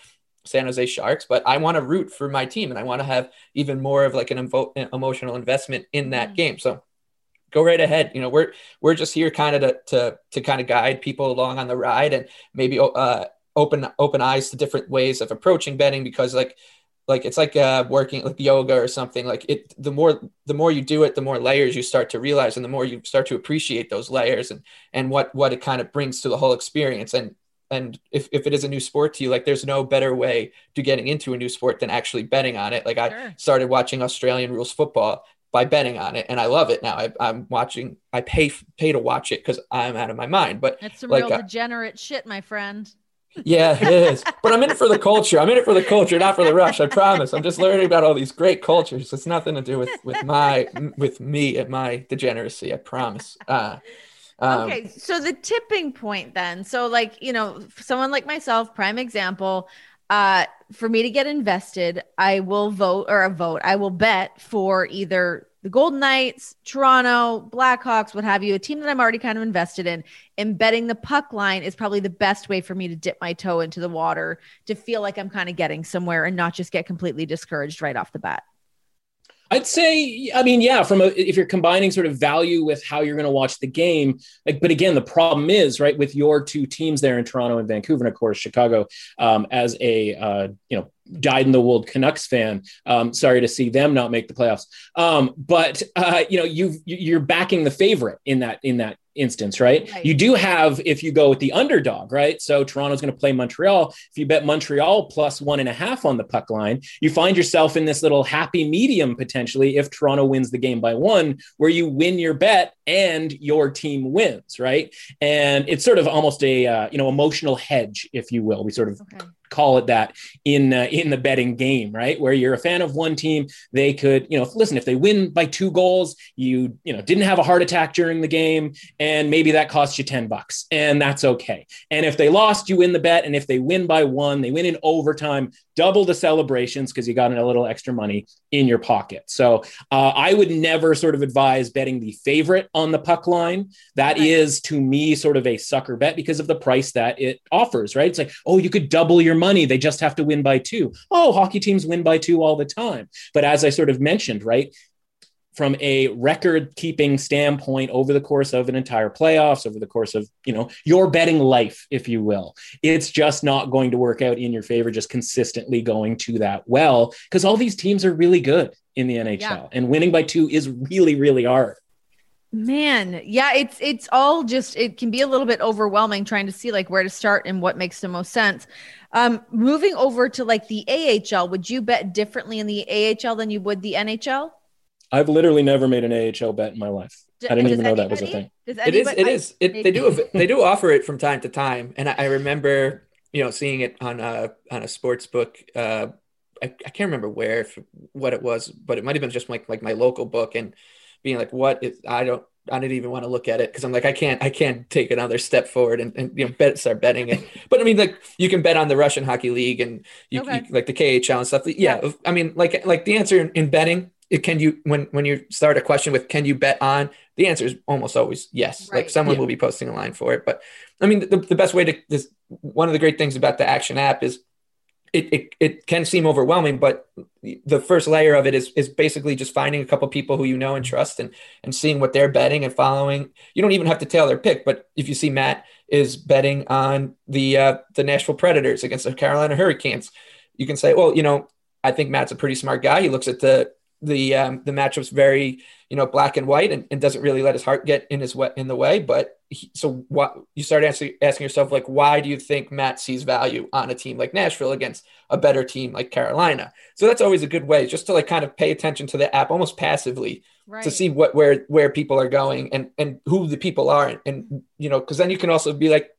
San Jose Sharks, but I want to root for my team, and I want to have even more of like an evo- emotional investment in that mm-hmm. game." So go right ahead. You know, we're we're just here kind of to to to kind of guide people along on the ride and maybe uh, open open eyes to different ways of approaching betting because like like it's like uh, working like yoga or something. Like it the more the more you do it the more layers you start to realize and the more you start to appreciate those layers and and what what it kind of brings to the whole experience. And and if, if it is a new sport to you like there's no better way to getting into a new sport than actually betting on it. Like sure. i started watching australian rules football by betting on it and i love it now. I, am watching i pay pay to watch it because i'm out of my mind. But it's some like, real uh, degenerate shit my friend yeah, it is. But I'm in it for the culture. I'm in it for the culture, not for the rush. I promise. I'm just learning about all these great cultures. It's nothing to do with with my with me and my degeneracy. I promise. Uh, um, okay, so the tipping point then. So like you know, someone like myself, prime example. Uh, for me to get invested, I will vote or a vote. I will bet for either the Golden Knights, Toronto, Blackhawks, what have you, a team that I'm already kind of invested in. And betting the puck line is probably the best way for me to dip my toe into the water to feel like I'm kind of getting somewhere and not just get completely discouraged right off the bat. I'd say, I mean, yeah, from a, if you're combining sort of value with how you're going to watch the game, like, but again, the problem is right with your two teams there in Toronto and Vancouver, and of course Chicago, um, as a uh, you know dyed in the wool Canucks fan. Um, sorry to see them not make the playoffs. Um, but uh, you know, you you're backing the favorite in that in that instance, right? right? You do have if you go with the underdog, right? So Toronto's going to play Montreal. If you bet Montreal plus one and a half on the puck line, you find yourself in this little happy medium potentially if Toronto wins the game by one, where you win your bet and your team wins, right? And it's sort of almost a uh, you know emotional hedge, if you will. We sort of okay call it that in uh, in the betting game, right? Where you're a fan of one team, they could, you know, listen, if they win by two goals, you, you know, didn't have a heart attack during the game, and maybe that costs you 10 bucks, and that's okay. And if they lost, you win the bet. And if they win by one, they win in overtime, double the celebrations because you got a little extra money in your pocket. So uh, I would never sort of advise betting the favorite on the puck line. That is to me sort of a sucker bet because of the price that it offers, right? It's like, oh, you could double your money. They just have to win by two. Oh, hockey teams win by two all the time. But as I sort of mentioned, right? from a record keeping standpoint over the course of an entire playoffs over the course of you know your betting life if you will it's just not going to work out in your favor just consistently going to that well because all these teams are really good in the nhl yeah. and winning by two is really really hard man yeah it's it's all just it can be a little bit overwhelming trying to see like where to start and what makes the most sense um moving over to like the ahl would you bet differently in the ahl than you would the nhl I've literally never made an AHL bet in my life. D- I didn't does even know that was a thing. Does It is. It I- is. It, they do. They do offer it from time to time, and I, I remember, you know, seeing it on a on a sports book. Uh, I, I can't remember where, if, what it was, but it might have been just like like my local book, and being like, "What is? I don't. I didn't even want to look at it because I'm like, I can't. I can't take another step forward and, and you know, bet start betting it. *laughs* But I mean, like, you can bet on the Russian Hockey League and you, Okay. you like the KHL and stuff. Yeah, I mean, like like the answer in, in betting. It can you when when you start a question with can you bet on the answer is almost always yes. Like someone Yeah. will be posting a line for it. But I mean, the, the best way to this one of the great things about the Action app is it, it it can seem overwhelming, but the first layer of it is is basically just finding a couple people who you know and trust and and seeing what they're betting and following. You don't even have to tail their pick, but if you see Matt is betting on the uh, the Nashville Predators against the Carolina Hurricanes, you can say, well, you know, I think Matt's a pretty smart guy. He looks at the the um, the matchups very you know black and white and, and doesn't really let his heart get in his way, in the way. But he, so what you start asking asking yourself like, why do you think Matt sees value on a team like Nashville against a better team like Carolina? So that's always a good way just to like kind of pay attention to the app almost passively right. to see what where where people are going and and who the people are and, and you know because then you can also be like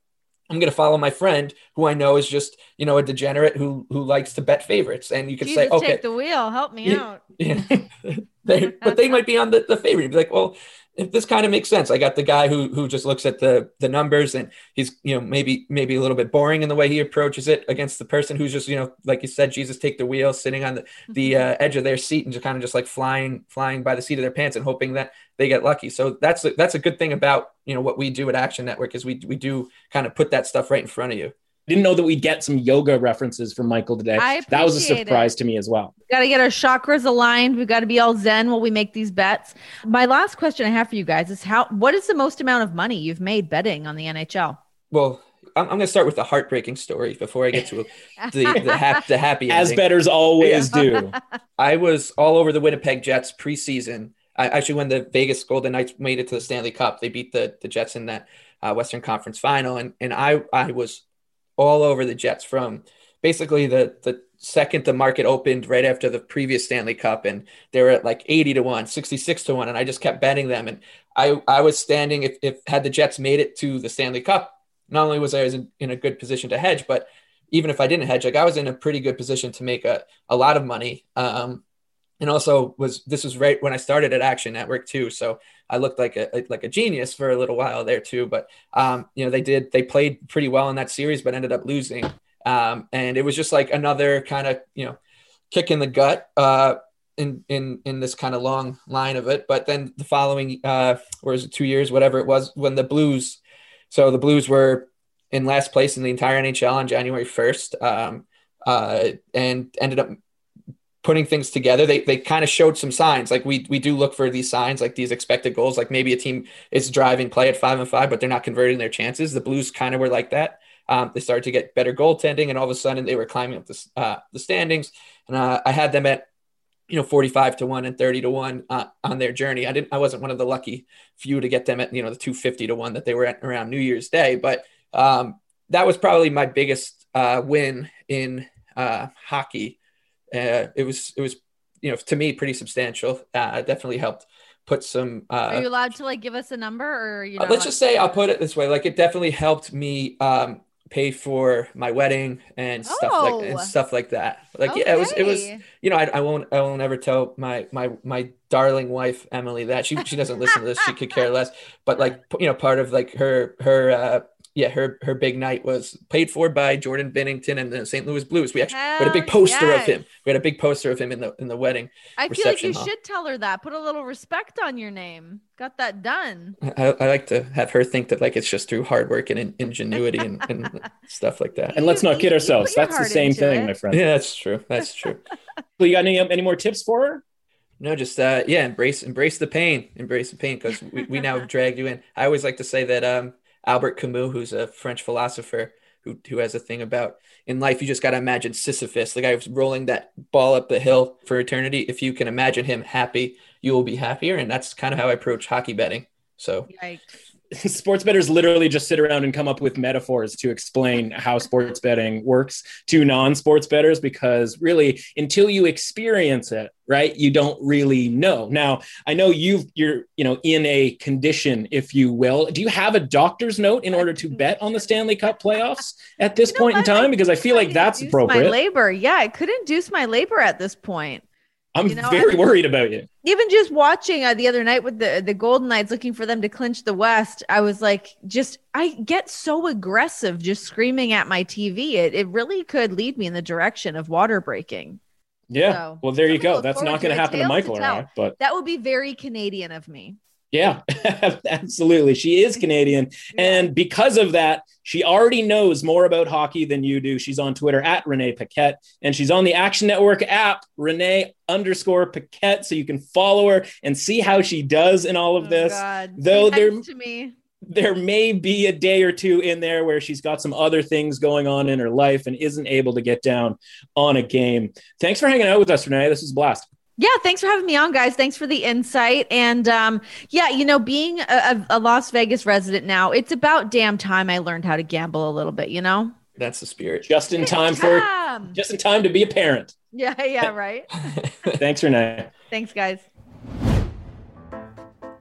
i'm going to follow my friend who i know is just you know a degenerate who who likes to bet favorites and you can Jesus, say okay take the wheel. Help me Yeah. out. *laughs* yeah. *laughs* they, but they might be on the, the favorite. You'd be like, well, if this kind of makes sense. I got the guy who who just looks at the the numbers and he's you know maybe maybe a little bit boring in the way he approaches it against the person who's just you know like you said, Jesus take the wheel, sitting on the the uh, edge of their seat and just kind of just like flying flying by the seat of their pants and hoping that they get lucky. So that's a, that's a good thing about you know what we do at Action Network is we we do kind of put that stuff right in front of you. Didn't know that we'd get some yoga references from Michael today. I that was a surprise it. to me as well. Got to get our chakras aligned. We've got to be all zen while we make these bets. My last question I have for you guys is how what is the most amount of money you've made betting on the NHL? Well, I'm, I'm going to start with the heartbreaking story before I get to the the, hap- *laughs* the happy As ending. bettors always do. *laughs* I was all over the Winnipeg Jets preseason. I actually, when the Vegas Golden Knights made it to the Stanley Cup, they beat the, the Jets in that uh, Western Conference final, and and I I was all over the Jets from basically the the second the market opened right after the previous Stanley Cup, and they were at like 80 to 1, 66 to 1, and I just kept betting them. And I I was standing if, if had the Jets made it to the Stanley Cup, not only was I was in, in a good position to hedge, but even if I didn't hedge, like I was in a pretty good position to make a, a lot of money. Um, and also was this was right when I started at Action Network too. So I looked like a like a genius for a little while there too. But um, you know, they did they played pretty well in that series, but ended up losing. Um, and it was just like another kind of you know kick in the gut uh, in in in this kind of long line of it. But then the following, uh, or is it two years, whatever it was, when the Blues, so the Blues were in last place in the entire NHL on January first, um, uh, and ended up putting things together. They they kind of showed some signs. Like we we do look for these signs, like these expected goals. Like maybe a team is driving play at five and five, but they're not converting their chances. The Blues kind of were like that. Um, they started to get better goaltending, and all of a sudden they were climbing up the uh, the standings. And uh, I had them at you know 45 to 1 and 30 to 1 uh, on their journey i didn't i wasn't one of the lucky few to get them at you know the 250 to 1 that they were at around new year's day but um, that was probably my biggest uh, win in uh, hockey uh, it was it was you know to me pretty substantial. Uh, it definitely helped put some Uh, Are you allowed to like give us a number or you uh, let's just say i'll put it this way. Like it definitely helped me um, pay for my wedding and stuff like and Oh. stuff like that. Like yeah it was it was you know, I, I won't, I won't ever tell my, my, my darling wife, Emily, that she, she doesn't listen to this. She could care less, but like, you know, part of like her, her, uh, yeah, her, her big night was paid for by Jordan Binnington and the St. Louis Blues. We actually we had a big Hell poster of him. We had a big poster of him in the, in the wedding. I feel like you hall. should tell her that. Put a little respect on your name. Got that done. I, I like to have her think that like it's just through hard work and in, ingenuity and, and *laughs* stuff like that. And let's not kid You- you ourselves. put your That's the same thing, it. my friend. Yeah, that's true. That's true. *laughs* Well, you got any any more tips for her? No, just uh, yeah, embrace embrace the pain, embrace the pain, because we, we now have dragged you in. I always like to say that um, Albert Camus, who's a French philosopher, who who has a thing about in life, you just got to imagine Sisyphus, the guy who's rolling that ball up the hill for eternity. If you can imagine him happy, you will be happier, and that's kind of how I approach hockey betting. So Yikes. *laughs* sports bettors literally just sit around and come up with metaphors to explain how sports betting works to non-sports bettors because really until you experience it right you don't really know. Now i know you've you're you know in a condition if you will. Do you have a doctor's note in order to bet on the stanley cup playoffs at this you know point in time? Because i feel like that's appropriate my labor. Yeah i could induce my labor at this point I'm you know, very worried about you. Even just watching uh, the other night with the the Golden Knights looking for them to clinch the West, I was like, just I get so aggressive just screaming at my TV. It it really could lead me in the direction of water breaking. Yeah. So, well, there you go. That's not going to happen to Michael, right? But that would be very Canadian of me. Yeah, *laughs* absolutely. She is Canadian. And because of that, she already knows more about hockey than you do. She's on Twitter at Renee Paquette, and she's on the Action Network app, Renee underscore Paquette. So you can follow her and see how she does in all of oh, this. God. Though there, to me. there may be a day or two in there where she's got some other things going on in her life and isn't able to get down on a game. Thanks for hanging out with us, Renee. This is a blast. Yeah, thanks for having me on, guys. Thanks for the insight. And um, yeah, you know, being a, a, Las Vegas resident now, it's about damn time I learned how to gamble a little bit. You know, that's the spirit. Just in time for just in time to be a parent. *laughs* Yeah, yeah, right. *laughs* thanks, Renee. Thanks, guys.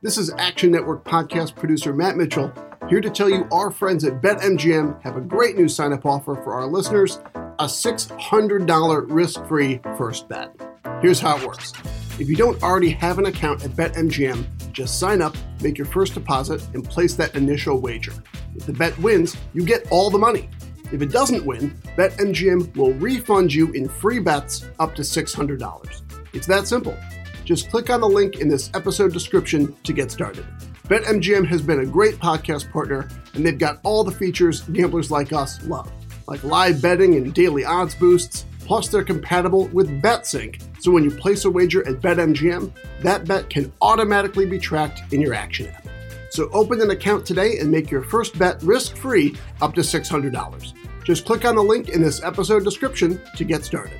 This is Action Network podcast producer Matt Mitchell here to tell you our friends at BetMGM have a great new sign up offer for our listeners a $600 risk free first bet. Here's how it works. If you don't already have an account at BetMGM, just sign up, make your first deposit, and place that initial wager. If the bet wins, you get all the money. If it doesn't win, BetMGM will refund you in free bets up to $600. It's that simple. Just click on the link in this episode description to get started. BetMGM has been a great podcast partner, and they've got all the features gamblers like us love, like live betting and daily odds boosts Plus, they're compatible with BetSync, so when you place a wager at BetMGM, that bet can automatically be tracked in your Action app. So open an account today and make your first bet risk-free up to $600. Just click on the link in this episode description to get started.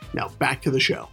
Now back to the show.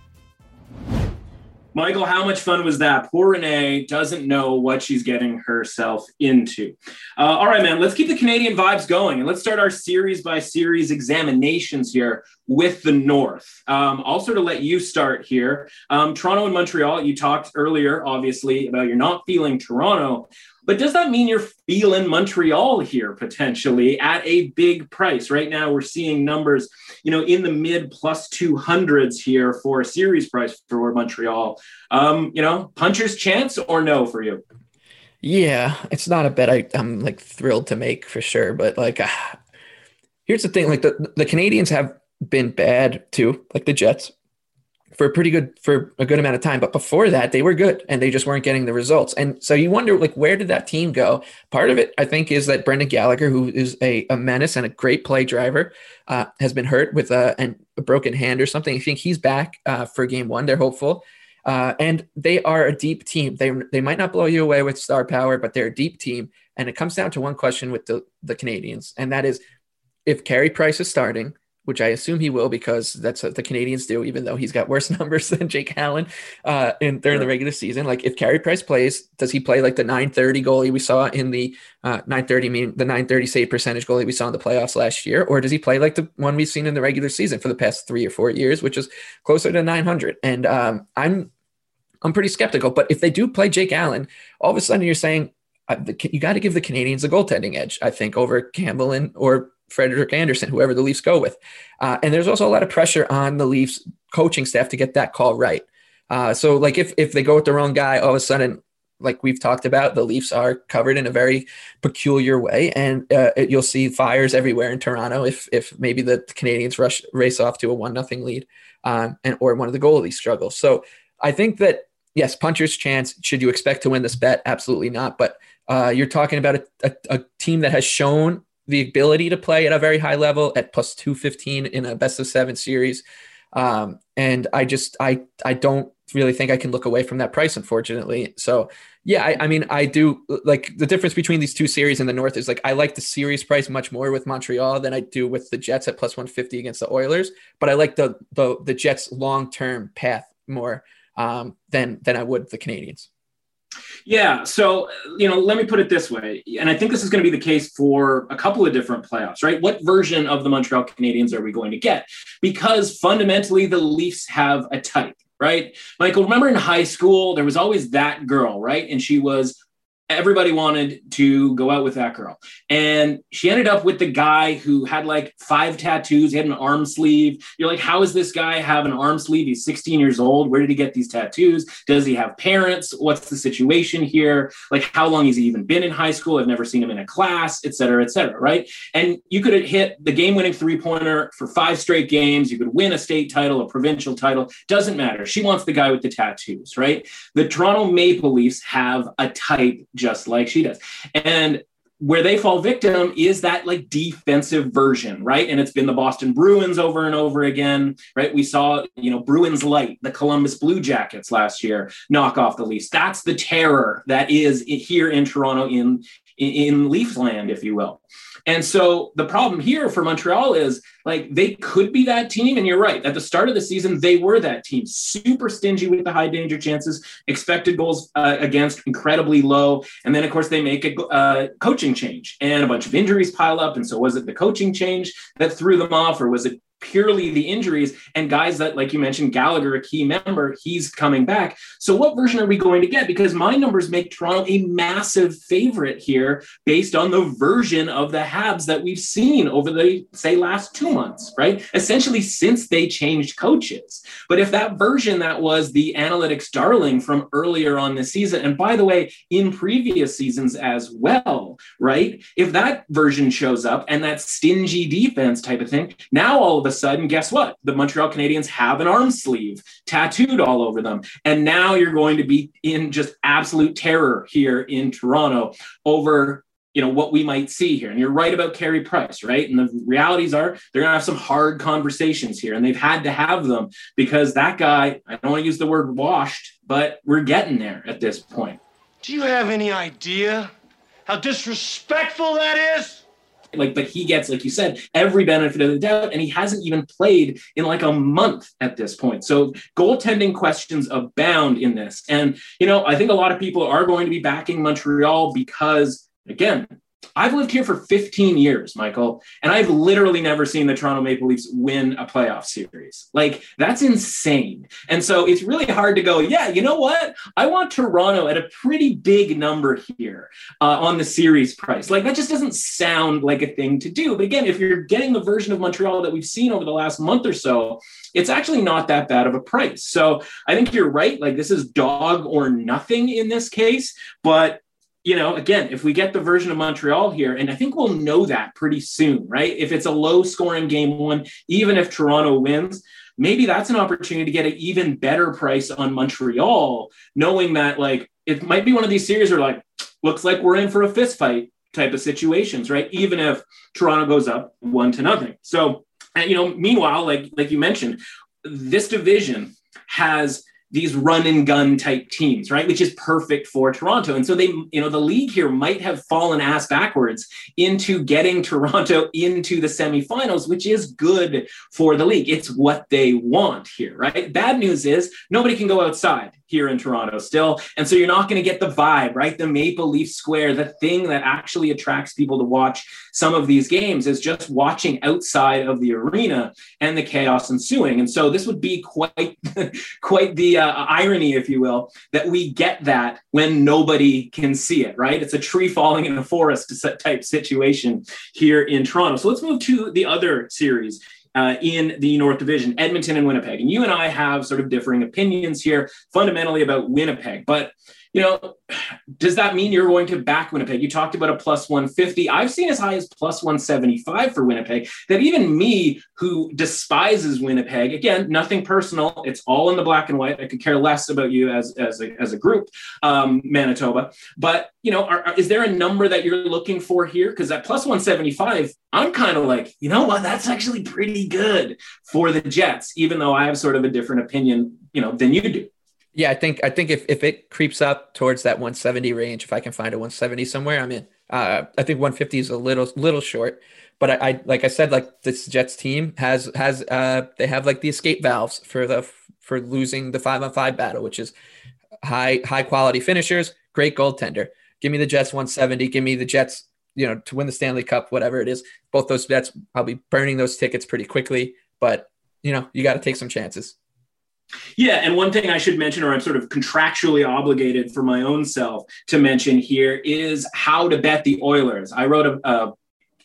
Michael, how much fun was that? Poor Renee doesn't know what she's getting herself into. Uh, all right, man, let's keep the Canadian vibes going and let's start our series by series examinations here with the North. Um, I'll sort of let you start here. Um, Toronto and Montreal, you talked earlier, obviously, about you're not feeling Toronto. But does that mean you're feeling Montreal here potentially at a big price? Right now, we're seeing numbers, you know, in the mid plus 200s here for a series price for Montreal. Um, you know, puncher's chance or no for you? Yeah, it's not a bet I, I'm like thrilled to make for sure. But like, uh, *sighs* here's the thing like, the, the Canadiens have been bad too, like the Jets for a pretty good for a good amount of time but before that they were good and they just weren't getting the results. And so you wonder like where did that team go? Part of it i think is that brendan gallagher who is a, a menace and a great play driver uh, has been hurt with a, a, broken hand or something. I think he's back uh, for game one. They're hopeful. Uh, and they are a deep team. They, they might not blow you away with star power but they're a deep team. And it comes down to one question with the, the canadiens and that is if Carey price is starting which I assume he will because that's what the Canadiens do, even though he's got worse *laughs* numbers than Jake Allen uh, in during sure. the regular season. Like if Carey Price plays, does he play like the 930 goalie we saw in the uh, 930 mean the 930 save percentage goalie we saw in the playoffs last year, or does he play like the one we've seen in the regular season for the past three or four years, which is closer to 900? And um, I'm I'm pretty skeptical. But if they do play Jake Allen, all of a sudden you're saying uh, the, you got to give the Canadiens a goaltending edge, I think, over Campbell and or Frederik Andersen, whoever the Leafs go with. Uh, and there's also a lot of pressure on the Leafs coaching staff to get that call right. Uh, so like if if they go with the wrong guy, all of a sudden, like we've talked about, the Leafs are covered in a very peculiar way, and uh, you'll see fires everywhere in Toronto if if maybe the Canadiens rush race off to a one nothing lead, um, and or one of the goalies struggles. So I think that yes, puncher's chance. Should you expect to win this bet? Absolutely not. But Uh, you're talking about a, a, a team that has shown the ability to play at a very high level at plus 215 in a best of seven series. Um, and I just, I, I don't really think I can look away from that price, unfortunately. So yeah, I, I, mean, I do like the difference between these two series in the North is like, I like the series price much more with Montreal than I do with the Jets at plus 150 against the Oilers, but I like the, the, the Jets long-term path more um, than, than I would the Canadiens. Yeah. So, you know, let me put it this way. And I think this is going to be the case for a couple of different playoffs, right? What version of the Montreal Canadiens are we going to get? Because fundamentally, the Leafs have a type, right? Michael, remember in high school, there was always that girl, right? And she was everybody wanted to go out with that girl. And she ended up with the guy who had like five tattoos. He had an arm sleeve. You're like, how does this guy have an arm sleeve? He's 16 years old. Where did he get these tattoos? Does he have parents? What's the situation here? Like, how long has he even been in high school? I've never seen him in a class, et cetera, et cetera, right? And you could hit the game winning three pointer for five straight games. You could win a state title, a provincial title. Doesn't matter. She wants the guy with the tattoos, right? The Toronto Maple Leafs have a type just like she does. And where they fall victim is that like defensive version, right? And it's been the Boston Bruins over and over again, right? We saw, you know, Bruins light, the Columbus Blue Jackets last year knock off the Leafs. That's the terror that is here in Toronto in in Leafs land, if you will. And so the problem here for Montreal is like they could be that team. And you're right. At the start of the season, they were that team, super stingy with the high danger chances, expected goals uh, against incredibly low. And then, of course, they make a uh, coaching change and a bunch of injuries pile up. And so, was it the coaching change that threw them off, or was it purely the injuries and guys that, like you mentioned, Gallagher, a key member, he's coming back. So, what version are we going to get? Because my numbers make Toronto a massive favorite here based on the version of the Habs that we've seen over the, say, last two months, right? Essentially, since they changed coaches. But if that version that was the analytics darling from earlier on this season, and by the way, in previous seasons as well, right? If that version shows up and that stingy defense type of thing, now all of a sudden, guess what? The Montreal Canadiens have an arm sleeve tattooed all over them. And now you're going to be in just absolute terror here in Toronto over you know what we might see here and you're right about Carey Price right and the realities are they're going to have some hard conversations here and they've had to have them because that guy I don't want to use the word washed but we're getting there at this point do you have any idea how disrespectful that is like but he gets like you said every benefit of the doubt and he hasn't even played in like a month at this point. So goaltending questions abound in this. And you know i think a lot of people are going to be backing montreal because again I've lived here for 15 years, Michael, and I've literally never seen the Toronto Maple Leafs win a playoff series. Like, that's insane. And so it's really hard to go, yeah, you know what? I want Toronto at a pretty big number here uh, on the series price. Like, that just doesn't sound like a thing to do. But again, if you're getting the version of Montreal that we've seen over the last month or so, it's actually not that bad of a price. So I think you're right. Like, this is dog or nothing in this case. But you know, again, if we get the version of Montreal here, and I think we'll know that pretty soon, right? If it's a low scoring game one, even if Toronto wins, maybe that's an opportunity to get an even better price on Montreal, knowing that like it might be one of these series where like looks like we're in for a fist fight type of situations, right? Even if Toronto goes up one to nothing. So, and you know, meanwhile, like like you mentioned, this division has these run and gun type teams, right? Which is perfect for Toronto. And so they, you know, the league here might have fallen ass backwards into getting *laughs* Toronto into the semifinals, which is good for the league. It's what they want here, right? Bad news is nobody can go outside here in Toronto still. And so you're not going to get the vibe, right? The Maple Leaf Square, the thing that actually attracts people to watch some of these games is just watching outside of the arena and the chaos ensuing. And so this would be quite, *laughs* quite the uh, irony, if you will, that we get that when nobody can see it, right? It's a tree falling in a forest type situation here in Toronto. So let's move to the other series uh, in the North Division, Edmonton and Winnipeg. And you and I have sort of differing opinions here fundamentally about Winnipeg. But you know, does that mean you're going to back Winnipeg? You talked about a plus 150. I've seen as high as plus 175 for Winnipeg. That even me, who despises Winnipeg, again, nothing personal. It's all in the black and white. I could care less about you as as a, as a group, um, Manitoba. But you know, are, is there a number that you're looking for here? Because at plus 175, I'm kind of like, you know what? That's actually pretty good for the Jets, even though I have sort of a different opinion, you know, than you do. Yeah, I think I think if, if it creeps up towards that 170 range, if I can find a 170 somewhere, I'm in. Uh, I think 150 is a little little short, but I, I, like I said, like this Jets team has has uh, they have like the escape valves for the for losing the five on five battle, which is high high quality finishers, great goaltender. Give me the Jets 170. Give me the Jets, you know, to win the Stanley Cup, whatever it is. Both those bets, I'll be burning those tickets pretty quickly, but you know, you got to take some chances. Yeah, and one thing I should mention, or I'm sort of contractually obligated for my own self to mention here, is how to bet the Oilers. I wrote a, a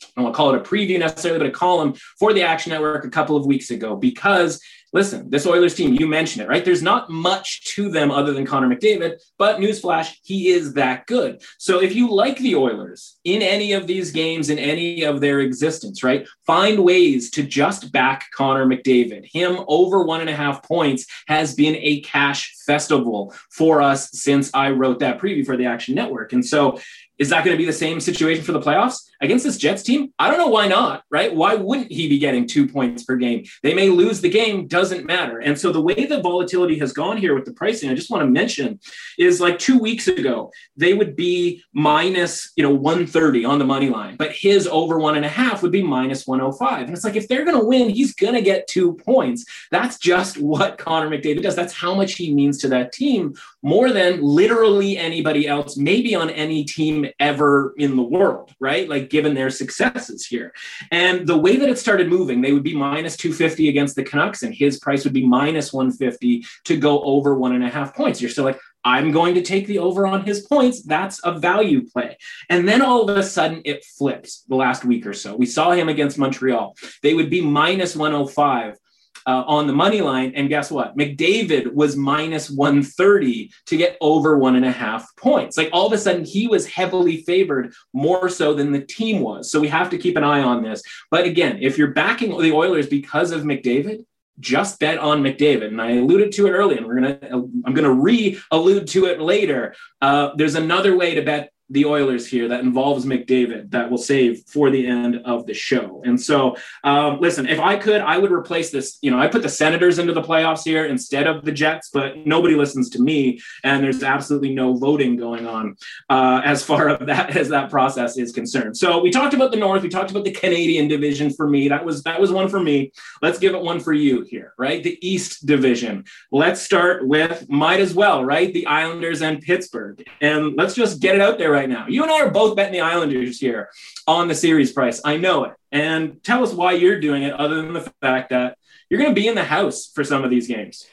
I don't want to call it a preview necessarily, but a column for the Action Network a couple of weeks ago because listen, this Oilers team, you mentioned it, right? There's not much to them other than Connor McDavid, but newsflash, he is that good. So if you like the Oilers in any of these games, in any of their existence, right, find ways to just back Connor McDavid. Him over one and a half points has been a cash festival for us since I wrote that preview for the Action Network. And so is that going to be the same situation for the playoffs against this Jets team? I don't know why not, right? Why wouldn't he be getting two points per game? They may lose the game, doesn't matter. And so the way the volatility has gone here with the pricing, I just want to mention is like two weeks ago, they would be minus, you know, 130 on the money line, but his over one and a half would be minus 105. And it's like, if they're going to win, he's going to get two points. That's just what Connor McDavid does. That's how much he means to that team more than literally anybody else, maybe on any team ever in the world, right? Like given their successes here. And the way that it started moving, they would be minus 250 against the Canucks, and his price would be minus 150 to go over one and a half points. You're still like, I'm going to take the over on his points. That's a value play. And then all of a sudden it flips the last week or so. We saw him against Montreal. They would be minus 105 uh, on the money line. And guess what? McDavid was minus 130 to get over one and a half points. Like all of a sudden, he was heavily favored more so than the team was. So we have to keep an eye on this. But again, if you're backing the Oilers because of McDavid, just bet on McDavid. And I alluded to it earlier, and we're gonna I'm gonna re-allude to it later. Uh, there's another way to bet the Oilers here that involves McDavid that will save for the end of the show. And so, um, listen, if I could, I would replace this. You know, I put the Senators into the playoffs here instead of the Jets, but nobody listens to me, and there's absolutely no voting going on uh, as far *laughs* as that as that process is concerned. So we talked about the North, we talked about the Canadian division for me. That was that was one for me. Let's give it one for you here, right? The East Division. Let's start with might as well, right? The Islanders and Pittsburgh, and let's just get it out there right right now. You and I are both betting the Islanders here on the series price. I know it. And tell us why you're doing it, other than the fact that you're going to be in the house for some of these games.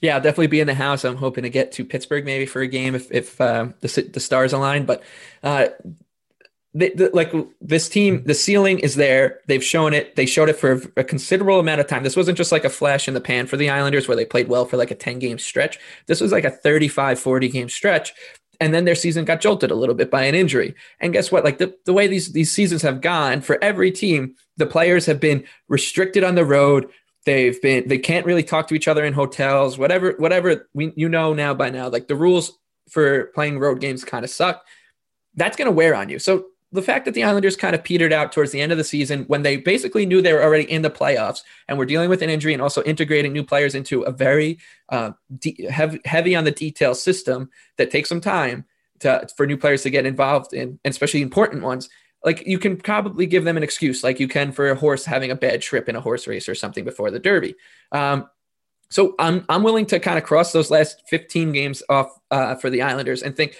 Yeah, I'll definitely be in the house. I'm hoping to get to Pittsburgh maybe for a game if if uh, the the stars align. But uh, the, like this team, the ceiling is there. They've shown it. They showed it for a considerable amount of time. This wasn't just like a flash in the pan for the Islanders where they played well for like a 10 game stretch. This was like a 35, 40 game stretch and then their season got jolted a little bit by an injury. And guess what? Like the, the way these these seasons have gone for every team, the players have been restricted on the road. They've been they can't really talk to each other in hotels, whatever whatever we you know now by now. Like the rules for playing road games kind of suck. That's going to wear on you. So the fact that the Islanders kind of petered out towards the end of the season when they basically knew they were already in the playoffs and were dealing with an injury and also integrating new players into a very uh, de- heavy, heavy on the detail system that takes some time to, for new players to get involved in, and especially important ones. Like you can probably give them an excuse, like you can for a horse having a bad trip in a horse race or something before the Derby. Um, so I'm I'm willing to kind of cross those last 15 games off uh, for the Islanders and think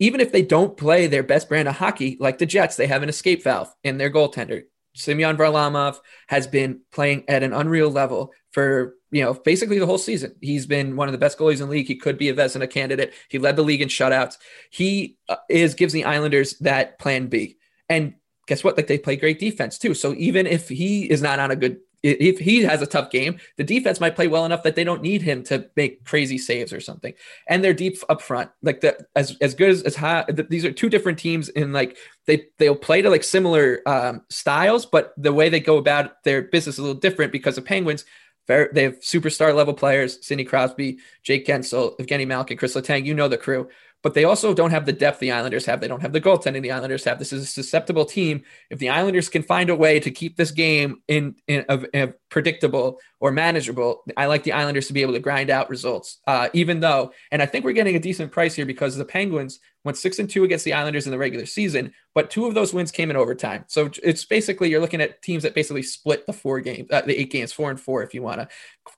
even if they don't play their best brand of hockey, like the Jets, they have an escape valve in their goaltender. Semyon Varlamov has been playing at an unreal level for you know basically the whole season. He's been one of the best goalies in the league. He could be a Vezina candidate. He led the league in shutouts. He uh, is gives the Islanders that plan B. And guess what? Like they play great defense too. So even if he is not on a good if he has a tough game, the defense might play well enough that they don't need him to make crazy saves or something. And they're deep up front, like the as as good as as high. These are two different teams in like they they'll play to like similar um, styles, but the way they go about their business is a little different because the Penguins. They have superstar level players: Sidney Crosby, Jake Guentzel, Evgeny Malkin, Chris Letang. You know the crew but they also don't have the depth the Islanders have. They don't have the goaltending the Islanders have. This is a susceptible team. If the Islanders can find a way to keep this game in, in, of, of predictable or manageable, I like the Islanders to be able to grind out results. Uh, even though, and I think we're getting a decent price here because the Penguins went six and two against the Islanders in the regular season, but two of those wins came in overtime. So it's basically you're looking at teams that basically split the four games, uh, the eight games, four and four, if you want to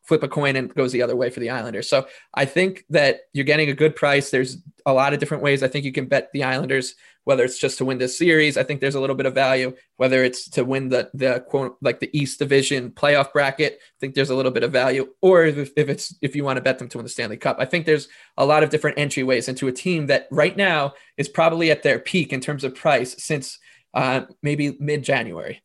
flip a coin and goes the other way for the Islanders. So I think that you're getting a good price. There's a lot of different ways I think you can bet the Islanders whether it's just to win this series. I think there's a little bit of value, whether it's to win the the quote like the East Division playoff bracket. I think there's a little bit of value, or if, if it's if you want to bet them to win the Stanley Cup. I think there's a lot of different entryways into a team that right now is probably at their peak in terms of price since uh, maybe mid January.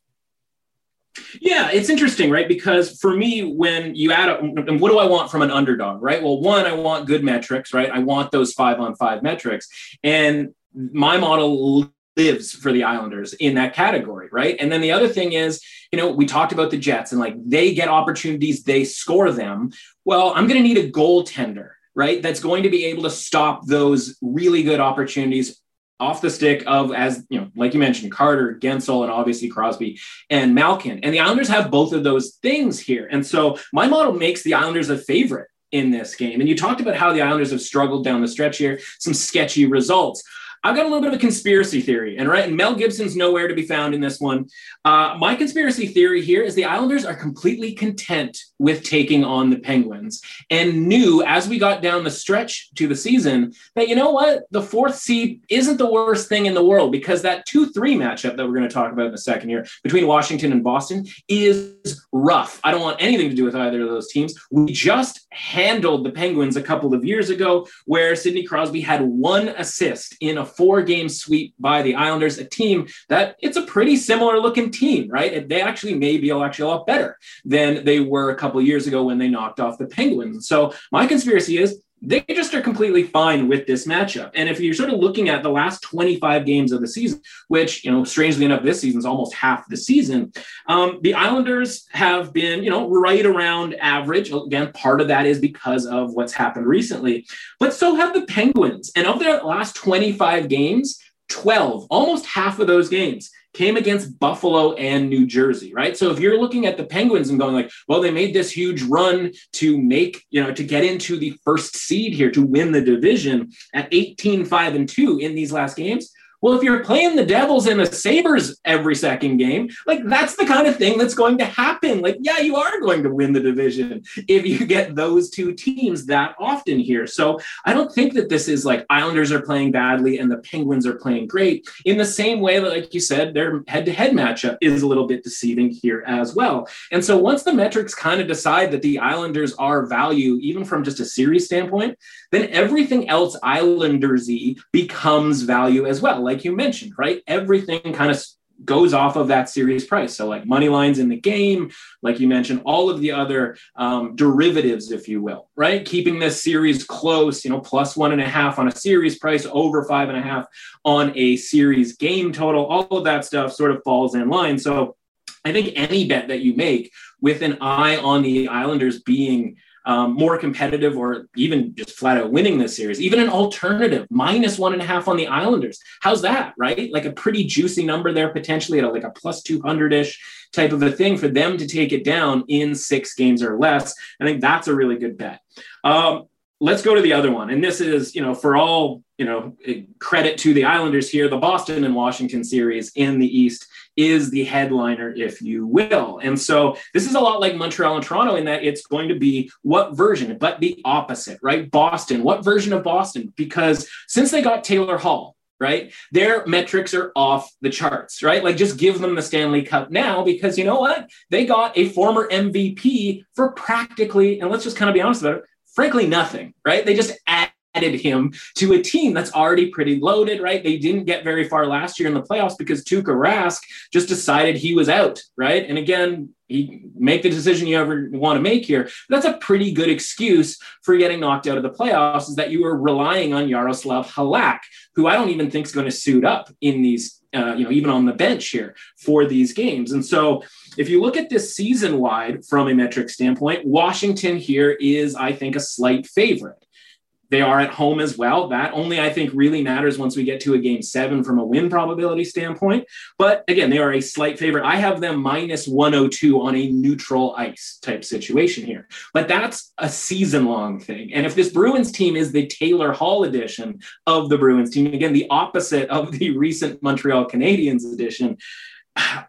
Yeah, it's interesting, right? Because for me, when you add up, what do I want from an underdog, right? Well, one, I want good metrics, right? I want those five on five metrics. And my model lives for the Islanders in that category, right? And then the other thing is, you know, we talked about the Jets and like they get opportunities, they score them. Well, I'm going to need a goaltender, right? That's going to be able to stop those really good opportunities off the stick of as you know, like you mentioned, Carter, Guentzel and obviously Crosby and Malkin. And the Islanders have both of those things here. And so my model makes the Islanders a favorite in this game. And you talked about how the Islanders have struggled down the stretch here, some sketchy results. I've got a little bit of a conspiracy theory, and right, and Mel Gibson's nowhere to be found in this one. Uh, my conspiracy theory here is the Islanders are completely content with taking on the Penguins, and knew as we got down the stretch to the season that you know what, the fourth seed isn't the worst thing in the world because that two-three matchup that we're going to talk about in a second here between Washington and Boston is rough. I don't want anything to do with either of those teams. We just handled the Penguins a couple of years ago, where Sidney Crosby had one assist in a four game sweep by the Islanders, a team that it's a pretty similar looking team, right? They actually may be actually a lot better than they were a couple years ago when they knocked off the Penguins. So my conspiracy is they just are completely fine with this matchup. And if you're sort of looking at the last 25 games of the season, which, you know, strangely enough, this season is almost half the season, um, the Islanders have been, you know, right around average. Again, part of that is because of what's happened recently, but so have the Penguins. And of their last 25 games, 12, almost half of those games came against Buffalo and New Jersey, right? So if you're looking at the Penguins and going like, well, they made this huge run to make, you know, to get into the first seed here to win the division at 18, 5 and 2 in these last games. Well, if you're playing the Devils and the Sabres every second game, like that's the kind of thing that's going to happen. Like, yeah, you are going to win the division if you get those two teams that often here. So I don't think that this is like Islanders are playing badly and the Penguins are playing great. In the same way that, like you said, their head to head matchup is a little bit deceiving here as well. And so once the metrics kind of decide that the Islanders are value, even from just a series standpoint, then everything else Islandersy becomes value as well like you mentioned, right? Everything kind of goes off of that series price. So, like money lines in the game, like you mentioned, all of the other um, derivatives, if you will, right? Keeping this series close, you know, plus one and a half on a series price, over five and a half on a series game total, all of that stuff sort of falls in line. So, I think any bet that you make with an eye on the Islanders being um, more competitive or even just flat out winning this series, even an alternative minus one and a half on the Islanders. How's that, right? Like a pretty juicy number there, potentially at a, like a plus 200 ish type of a thing for them to take it down in six games or less. I think that's a really good bet. Um, let's go to the other one. And this is, you know, for all, you know, credit to the Islanders here, the Boston and Washington series in the East is the headliner, if you will. And so this is a lot like Montreal and Toronto in that it's going to be what version, but the opposite, right? Boston, what version of Boston? Because since they got Taylor Hall, right? Their metrics are off the charts, right? Like just give them the Stanley Cup now because you know what? They got a former MVP for practically, and let's just kind of be honest about it, frankly, nothing, right? They just added him to a team that's already pretty loaded, right? They didn't get very far last year in the playoffs because Tuukka Rask just decided he was out, right? And again, he make the decision you ever want to make here. That's a pretty good excuse for getting knocked out of the playoffs is that you were relying on Jaroslav Halak, who I don't even think is going to suit up in these, uh, you know, even on the bench here for these games. And so if you look at this season wide from a metric standpoint, Washington here is, I think, a slight favorite. They are at home as well. That only, I think, really matters once we get to a game seven from a win probability standpoint. But again, they are a slight favorite. I have them minus 102 on a neutral ice type situation here. But that's a season long thing. And if this Bruins team is the Taylor Hall edition of the Bruins team, again, the opposite of the recent Montreal Canadiens edition,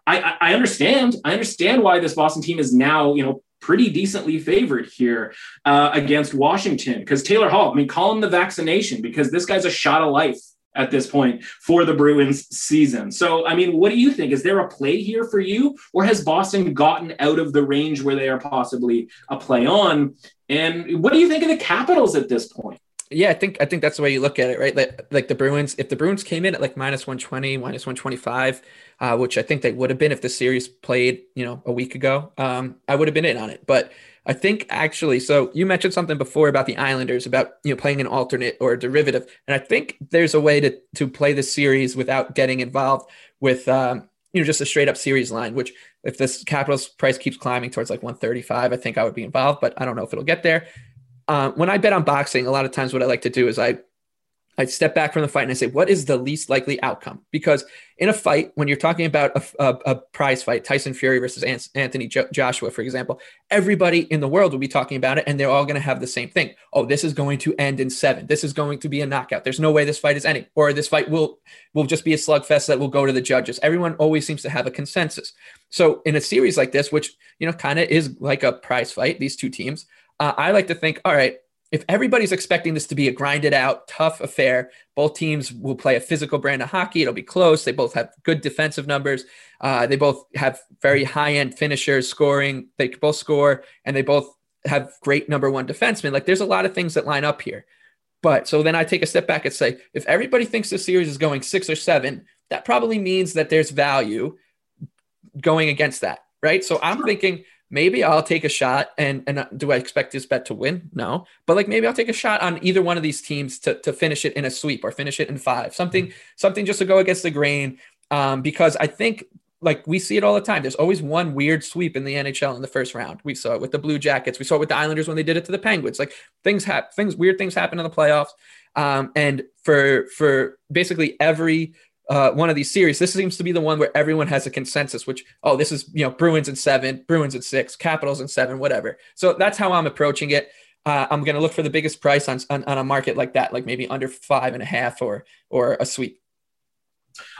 I, I, understand. I understand why this Boston team is now, you know, pretty decently favored here uh, against Washington because Taylor Hall, I mean, call him the vaccination because this guy's a shot of life at this point for the Bruins season. So, I mean, what do you think? Is there a play here for you, or has Boston gotten out of the range where they are possibly a play on? And what do you think of the Capitals at this point? Yeah, I think I think that's the way you look at it, right? Like, like the Bruins, if the Bruins came in at like minus 120, minus 125, uh, which I think they would have been if the series played, you know, a week ago, um, I would have been in on it. But I think actually, so you mentioned something before about the Islanders, about you know playing an alternate or a derivative, and I think there's a way to to play the series without getting involved with um, you know just a straight up series line. Which if this Capitals price keeps climbing towards like 135, I think I would be involved, but I don't know if it'll get there. Uh, when I bet on boxing, a lot of times what I like to do is I I step back from the fight and I say, what is the least likely outcome? Because in a fight, when you're talking about a, a, a prize fight, Tyson Fury versus Anthony jo- Joshua, for example, everybody in the world will be talking about it and they're all going to have the same thing. Oh, this is going to end in seven. This is going to be a knockout. There's no way this fight is ending, or this fight will will just be a slugfest that will go to the judges. Everyone always seems to have a consensus. So in a series like this, which you know kind of is like a prize fight, these two teams, uh, I like to think, all right, if everybody's expecting this to be a grinded out, tough affair, both teams will play a physical brand of hockey. It'll be close. They both have good defensive numbers. Uh, they both have very high end finishers scoring. They both score and they both have great number one defensemen. Like there's a lot of things that line up here. But so then I take a step back and say, if everybody thinks the series is going six or seven, that probably means that there's value going against that. Right. So I'm thinking maybe I'll take a shot. And and do I expect this bet to win? No, but like maybe I'll take a shot on either one of these teams to to finish it in a sweep or finish it in five. Something something just to go against the grain. Um, because I think like we see it all the time. There's always one weird sweep in the NHL in the first round. We saw it with the Blue Jackets. We saw it with the Islanders when they did it to the Penguins. Like things happen, things weird things happen in the playoffs. Um, and for for basically every uh, one of these series, this seems to be the one where everyone has a consensus, which, oh, this is, you know, Bruins in seven, Bruins in six, Capitals in seven, whatever. So that's how I'm approaching it. Uh, I'm going to look for the biggest price on, on, on a market like that, like maybe under five and a half or, or a sweep.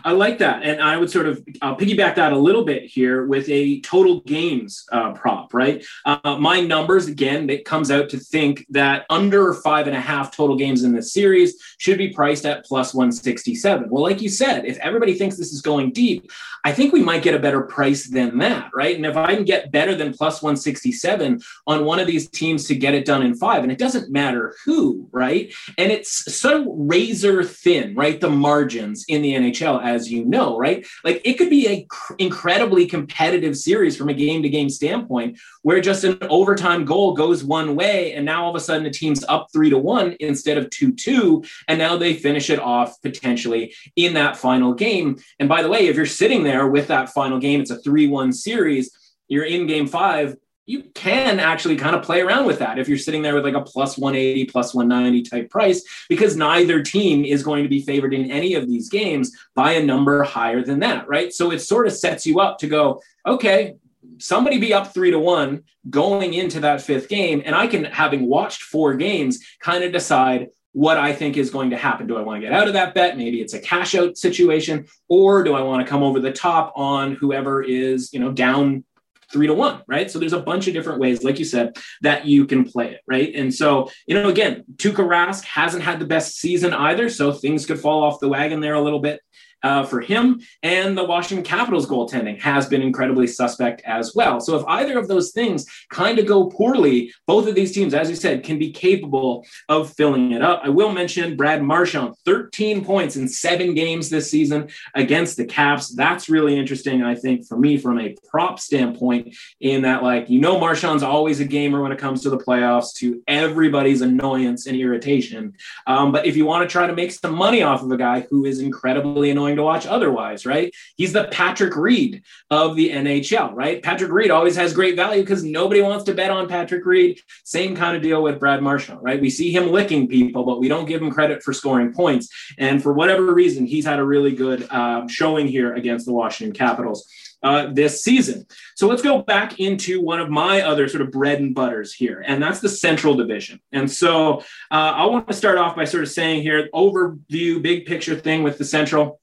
I like that. And I would sort of I'll piggyback that a little bit here with a total games uh, prop, right? Uh, my numbers, again, it comes out to think that under five and a half total games in this series should be priced at plus 167. Well, like you said, if everybody thinks this is going deep, I think we might get a better price than that, right? And if I can get better than plus 167 on one of these teams to get it done in five, and it doesn't matter who, right? And it's so razor thin, right? The margins in the NHL, as you know, right? Like it could be a cr- incredibly competitive series from a game to game standpoint where just an overtime goal goes one way, and now all of a sudden the team's up three to one instead of two two, and now they finish it off potentially in that final game. And by the way, if you're sitting there with that final game, it's a three one series. You're in game five you can actually kind of play around with that if you're sitting there with like a plus 180, plus 190 type price, because neither team is going to be favored in any of these games by a number higher than that, right? So it sort of sets you up to go, okay, somebody be up three to one going into that fifth game. And I can, having watched four games, kind of decide what I think is going to happen. Do I want to get out of that bet? Maybe it's a cash out situation, or do I want to come over the top on whoever is, you know, down three to one, right? So there's a bunch of different ways, like you said, that you can play it, right? And so, you know, again, Tuukka Rask hasn't had the best season either, so things could fall off the wagon there a little bit uh, for him. And the Washington Capitals goaltending has been incredibly suspect as well. So if either of those things kind of go poorly, both of these teams, as you said, can be capable of filling it up. I will mention Brad Marchand, 13 points in seven games this season against the Caps. That's really interesting, I think, for me from a prop standpoint, in that, like, you know, Marchand's always a gamer when it comes to the playoffs to everybody's annoyance and irritation. Um, but if you want to try to make some money off of a guy who is incredibly annoying to watch otherwise, right? He's the Patrick Reed of the NHL, right? Patrick Reed always has great value because nobody wants to bet on Patrick Reed. Same kind of deal with Brad Marchand, right? We see him licking people, but we don't give him credit for scoring points. And for whatever reason, he's had a really good uh, showing here against the Washington Capitals uh, this season. So let's go back into one of my other sort of bread and butters here, and that's the Central Division. And so uh, I want to start off by sort of saying here, overview, big picture thing with the Central.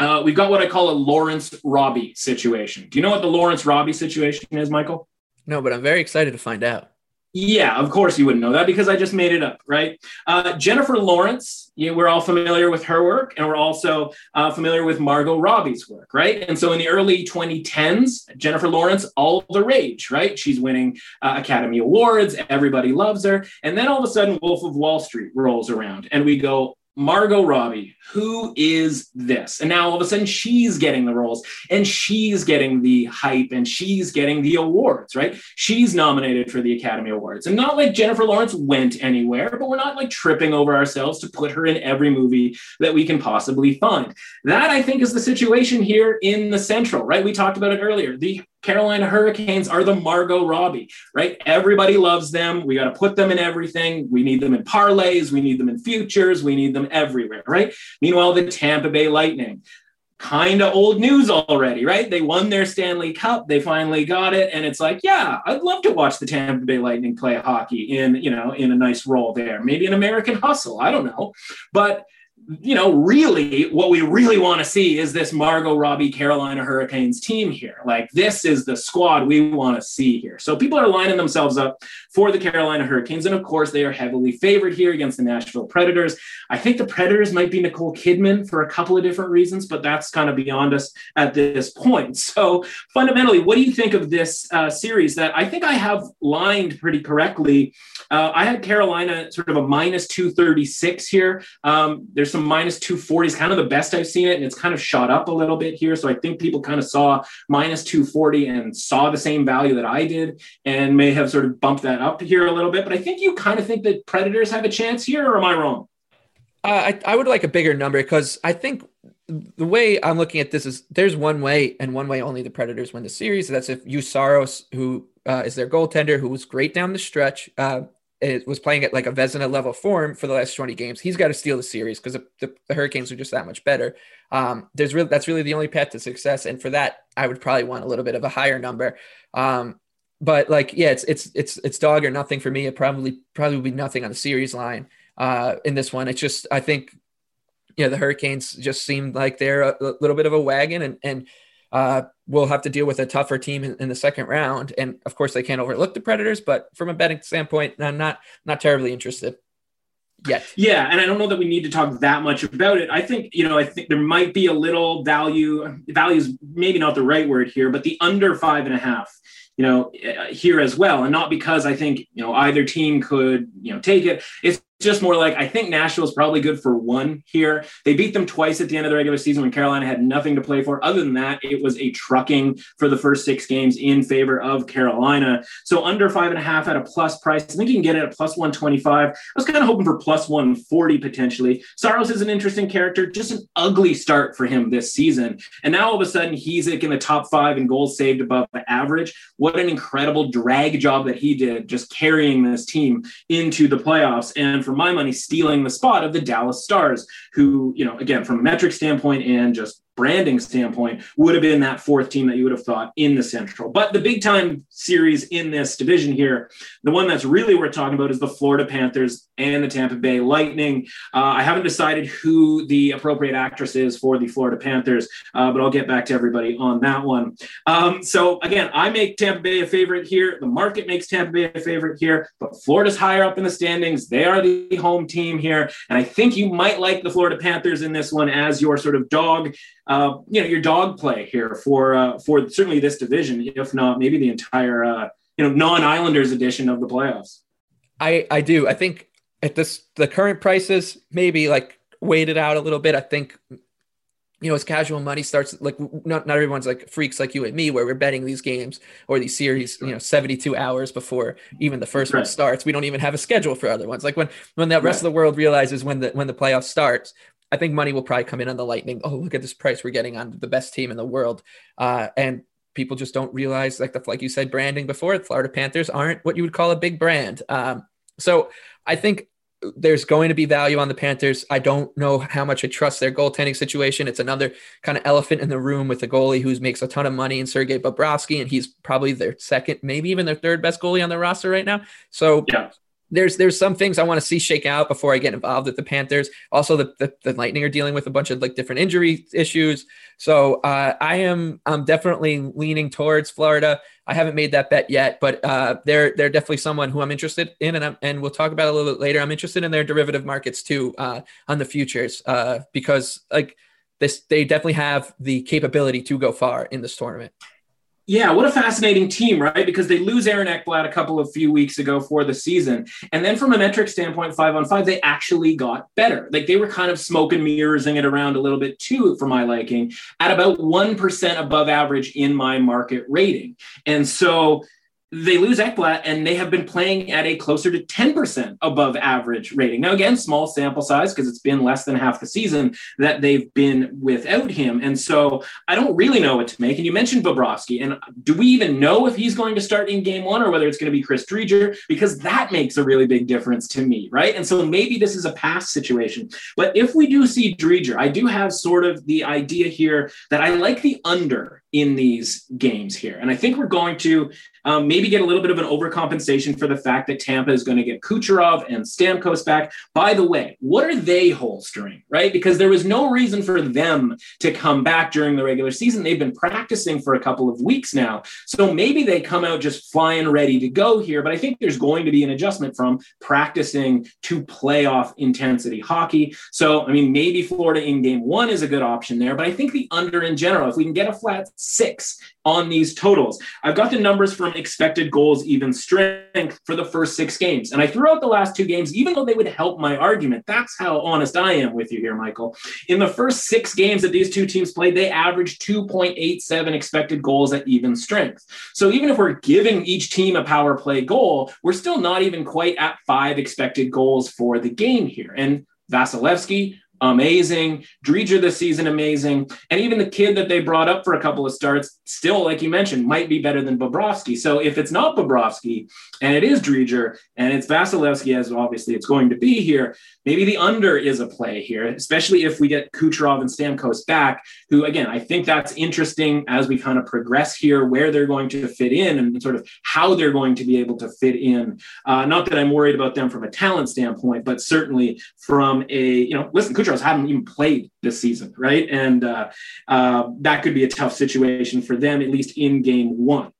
Uh, we've got what I call a Lawrence Robbie situation. Do you know what the Lawrence Robbie situation is, Michael? No, but I'm very excited to find out. Yeah, of course you wouldn't know that because I just made it up, right? Uh, Jennifer Lawrence, you know, we're all familiar with her work, and we're also uh, familiar with Margot Robbie's work, right? And so in the early 2010s, Jennifer Lawrence, all the rage, right? She's winning uh, Academy Awards, everybody loves her, and then all of a sudden, Wolf of Wall Street rolls around, and we go, Margot Robbie, who is this? And now all of a sudden she's getting the roles and she's getting the hype and she's getting the awards, right? She's nominated for the Academy Awards. And not like Jennifer Lawrence went anywhere, but we're not like tripping over ourselves to put her in every movie that we can possibly find. That I think is the situation here in the Central, right? We talked about it earlier. The Carolina Hurricanes are the Margot Robbie, right? Everybody loves them. We got to put them in everything. We need them in parlays. We need them in futures. We need them everywhere, right? Meanwhile, the Tampa Bay Lightning, kind of old news already, right? They won their Stanley Cup. They finally got it. And it's like, yeah, I'd love to watch the Tampa Bay Lightning play hockey in, you know, in a nice role there. Maybe an American hustle. I don't know. But you know, really what we really want to see is this Margot Robbie Carolina Hurricanes team here. Like, this is the squad we want to see here. So people are lining themselves up for the Carolina Hurricanes. And of course, they are heavily favored here against the Nashville Predators. I think the Predators might be Nicole Kidman for a couple of different reasons, but that's kind of beyond us at this point. *laughs* So fundamentally, what do you think of this uh, series that I think I have lined pretty correctly? Uh, I had Carolina sort of a minus 236 here. Um, there's some minus 240s, kind of the best I've seen it, and it's kind of shot up a little bit here. So I think people kind of saw minus 240 and saw the same value that I did and may have sort of bumped that up here a little bit. But I think you kind of think that Predators have a chance here, or am I wrong? Uh, I, I would like a bigger number because I think the way I'm looking at this is there's one way and one way only the Predators win the series. That's if Usaros, Saros, who uh, is their goaltender, who was great down the stretch, uh, it was playing at like a Vezina level form for the last 20 games. He's got to steal the series because the, the, the, Hurricanes are just that much better. Um, there's really that's really the only path to success, and for that, I would probably want a little bit of a higher number. Um, but like, yeah, it's it's it's it's dog or nothing for me. It probably probably would be nothing on the series line uh, in this one. It's just I think, yeah, the Hurricanes just seem like they're a, a little bit of a wagon, and and uh, we'll have to deal with a tougher team in, in, the second round. And of course, they can't overlook the Predators, but from a betting standpoint, I'm not not terribly interested. Yet. Yeah, and I don't know that we need to talk that much about it. I think you know, I think there might be a little value. Value is maybe not the right word here, but the under five and a half you know, eh, eh, here as well. And not because I think, you know, either team could, you know, take it. It's just more like I think Nashville is probably good for one here. They beat them twice at the end of the regular season when Carolina had nothing to play for. Other than that, it was a trucking for the first six games in favor of Carolina. So under five and a half at a plus price. I think you can get it at plus 125. I was kind of hoping for plus 140 potentially. Saros is an interesting character, just an ugly start for him this season. And now all of a sudden he's like in the top five in goals saved above the average. What an incredible drag job that he did just carrying this team into the playoffs. And for my money, stealing the spot of the Dallas Stars, who, you know, again, from a metric standpoint and just branding standpoint, would have been that fourth team that you would have thought in the Central. But the big time series in this division here, the one that's really worth talking about is the Florida Panthers and the Tampa Bay Lightning. Uh, I haven't decided who the appropriate actress is for the Florida Panthers, uh, but I'll get back to everybody on that one. Um, so again, I make Tampa Bay a favorite here. The market makes Tampa Bay a favorite here, but Florida's higher up in the standings. They are the home team here, and I think you might like the Florida Panthers in this one as your sort of dog, uh, you know, your dog play here for uh, for certainly this division, if not maybe the entire uh, you know non-Islanders edition of the playoffs. I I do. I think at this the current prices maybe like weighted out a little bit. I think you know, as casual money starts, like not not everyone's like freaks like you and me, where we're betting these games or these series, you know, seventy two hours before even the first right. one starts. We don't even have a schedule for other ones. Like when when the rest right. of the world realizes when the when the playoffs starts, I think money will probably come in on the Lightning. Oh, look at this price we're getting on the best team in the world, uh, and people just don't realize, like the like you said, branding before. Florida Panthers aren't what you would call a big brand. Um, so I think there's going to be value on the Panthers. I don't know how much I trust their goaltending situation. It's another kind of elephant in the room with a goalie who makes a ton of money in Sergei Bobrovsky, and he's probably their second, maybe even their third best goalie on the roster right now. So yeah there's there's some things I want to see shake out before I get involved with the Panthers. Also, the, the, the Lightning are dealing with a bunch of like different injury issues. So uh, I am I'm definitely leaning towards Florida. I haven't made that bet yet, but uh, they're they're definitely someone who I'm interested in, and I'm, and we'll talk about a little bit later. I'm interested in their derivative markets too uh, on the futures uh, because like this they definitely have the capability to go far in this tournament. Yeah, what a fascinating team, right? Because they lose Aaron Ekblad a couple of few weeks ago for the season. And then from a metric standpoint, five on five, they actually got better. Like they were kind of smoke and mirroring it around a little bit too, for my liking, at about 1% above average in my market rating. And so they lose Ekblad and they have been playing at a closer to 10% above average rating. Now, again, small sample size because it's been less than half the season that they've been without him. And so I don't really know what to make. And you mentioned Bobrovsky. And do we even know if he's going to start in game one or whether it's going to be Chris Driedger? Because that makes a really big difference to me, right? And so maybe this is a pass situation. But if we do see Driedger, I do have sort of the idea here that I like the under in these games here. And I think we're going to um, maybe get a little bit of an overcompensation for the fact that Tampa is going to get Kucherov and Stamkos back. By the way, what are they holstering, right? Because there was no reason for them to come back during the regular season. They've been practicing for a couple of weeks now. So maybe they come out just flying ready to go here. But I think there's going to be an adjustment from practicing to playoff intensity hockey. So, I mean, maybe Florida in game one is a good option there. But I think the under in general, if we can get a flat six on these totals. I've got the numbers from expected goals, even strength for the first six games. And I threw out the last two games, even though they would help my argument. That's how honest I am with you here, Michael. In the first six games that these two teams played, they averaged 2.87 expected goals at even strength. So even if we're giving each team a power play goal, we're still not even quite at five expected goals for the game here. And Vasilevskiy, amazing. Driedger this season, amazing. And even the kid that they brought up for a couple of starts, still, like you mentioned, might be better than Bobrovsky. So if it's not Bobrovsky and it is Driedger and it's Vasilevskiy, as obviously it's going to be here, maybe the under is a play here, especially if we get Kucherov and Stamkos back, who, again, I think that's interesting as we kind of progress here, where they're going to fit in and sort of how they're going to be able to fit in. Uh, not that I'm worried about them from a talent standpoint, but certainly from a, you know, listen, Kucherov haven't even played this season, right? And uh, uh, that could be a tough situation for them, at least in game one.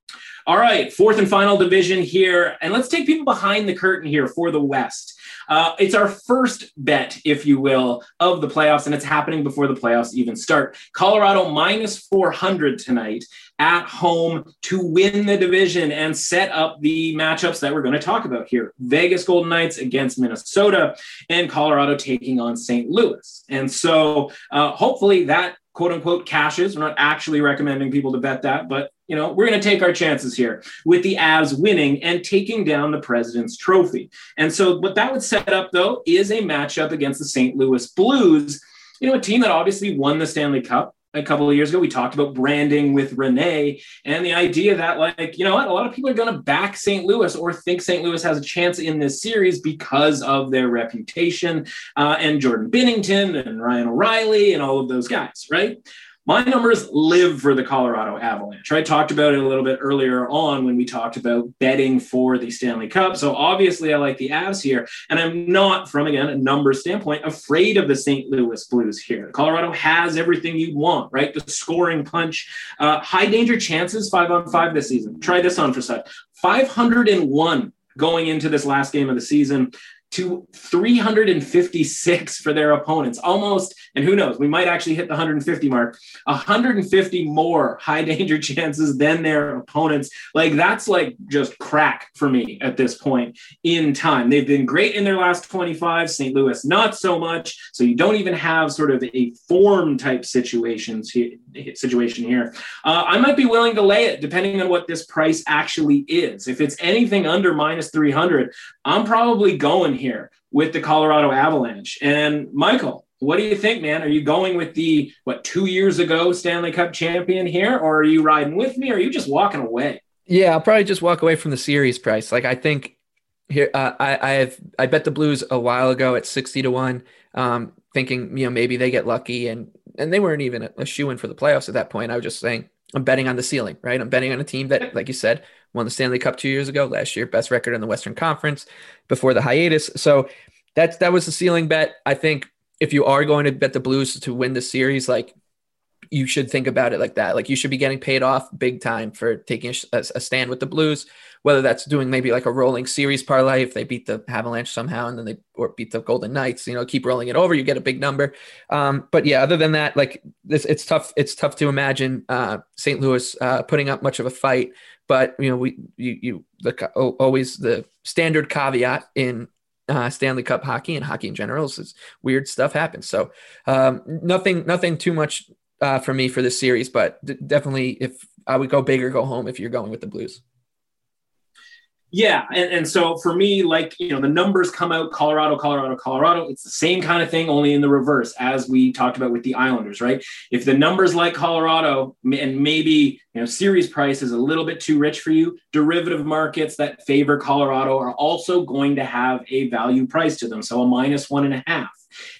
All right, fourth and final division here. And let's take people behind the curtain here for the West. Uh, it's our first bet, if you will, of the playoffs, and it's happening before the playoffs even start. Colorado minus 400 tonight at home to win the division and set up the matchups that we're going to talk about here Vegas Golden Knights against Minnesota, and Colorado taking on St. Louis. And so uh, hopefully that quote unquote cashes. We're not actually recommending people to bet that, but you know, we're going to take our chances here with the Avs winning and taking down the President's Trophy. And so, what that would set up, though, is a matchup against the St. Louis Blues, you know, a team that obviously won the Stanley Cup a couple of years ago. We talked about branding with Renee and the idea that, like, you know what, a lot of people are going to back St. Louis or think St. Louis has a chance in this series because of their reputation uh, and Jordan Binnington and Ryan O'Reilly and all of those guys, right? My numbers live for the Colorado Avalanche. I talked about it a little bit earlier on when we talked about betting for the Stanley Cup. So obviously, I like the Avs here, and I'm not, from again a number standpoint, afraid of the St. Louis Blues here. Colorado has everything you want, right? The scoring punch, uh, high danger chances, five on five this season. Try this on for a sec. 501 going into this last game of the season to 356 for their opponents, almost, and who knows, we might actually hit the 150 mark, 150 more high *laughs* danger chances than their opponents. Like that's like just crack for me at this point in time. They've been great in their last 25, St. Louis not so much. So you don't even have sort of a form type situations here, situation here. Uh, I might be willing to lay it depending on what this price actually is. If it's anything under minus 300, I'm probably going here with the Colorado Avalanche. And Michael, what do you think, man? Are you going with the what two years ago Stanley Cup champion here, or are you riding with me, or are you just walking away? Yeah, I'll probably just walk away from the series price. Like I think here, uh, I I have I bet the Blues a while ago at sixty to one, um, thinking you know maybe they get lucky, and and they weren't even a, a shoe in for the playoffs at that point. I was just saying I'm betting on the ceiling, right? I'm betting on a team that, like you said, won the Stanley Cup two years ago, last year, best record in the Western Conference before the hiatus. So that's that was the ceiling bet. I think if you are going to bet the Blues to win the series, like you should think about it like that. Like you should be getting paid off big time for taking a, a, stand with the Blues, whether that's doing maybe like a rolling series parlay if they beat the Avalanche somehow and then they or beat the Golden Knights, you know, keep rolling it over, you get a big number. Um, but yeah, other than that, like this, it's tough. It's tough to imagine uh, St. Louis uh, putting up much of a fight. But you know, we you you the always the standard caveat in uh, Stanley Cup hockey and hockey in general is weird stuff happens. So um, nothing, nothing too much uh, for me for this series, but d- definitely if I would go big or go home if you're going with the Blues. Yeah, and, and so for me, like you know, the numbers come out Colorado, Colorado, Colorado. It's the same kind of thing, only in the reverse, as we talked about with the Islanders, right? If the numbers like Colorado and maybe you know series price is a little bit too rich for you, derivative markets that favor Colorado are also going to have a value price to them, so a minus one and a half.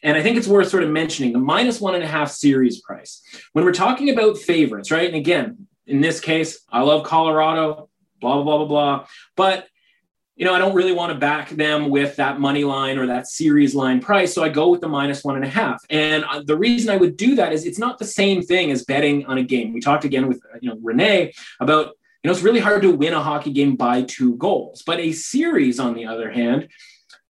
And I think it's worth sort of mentioning the minus one and a half series price when we're talking about favorites, right? And again, in this case, I love Colorado blah, blah, blah, blah, blah. But, you know, I don't really want to back them with that money line or that series line price. So I go with the minus one and a half. And uh, the reason I would do that is it's not the same thing as betting on a game. We talked again with, you know, Renee about, you know, it's really hard to win a hockey game by two goals. But a series, on the other hand,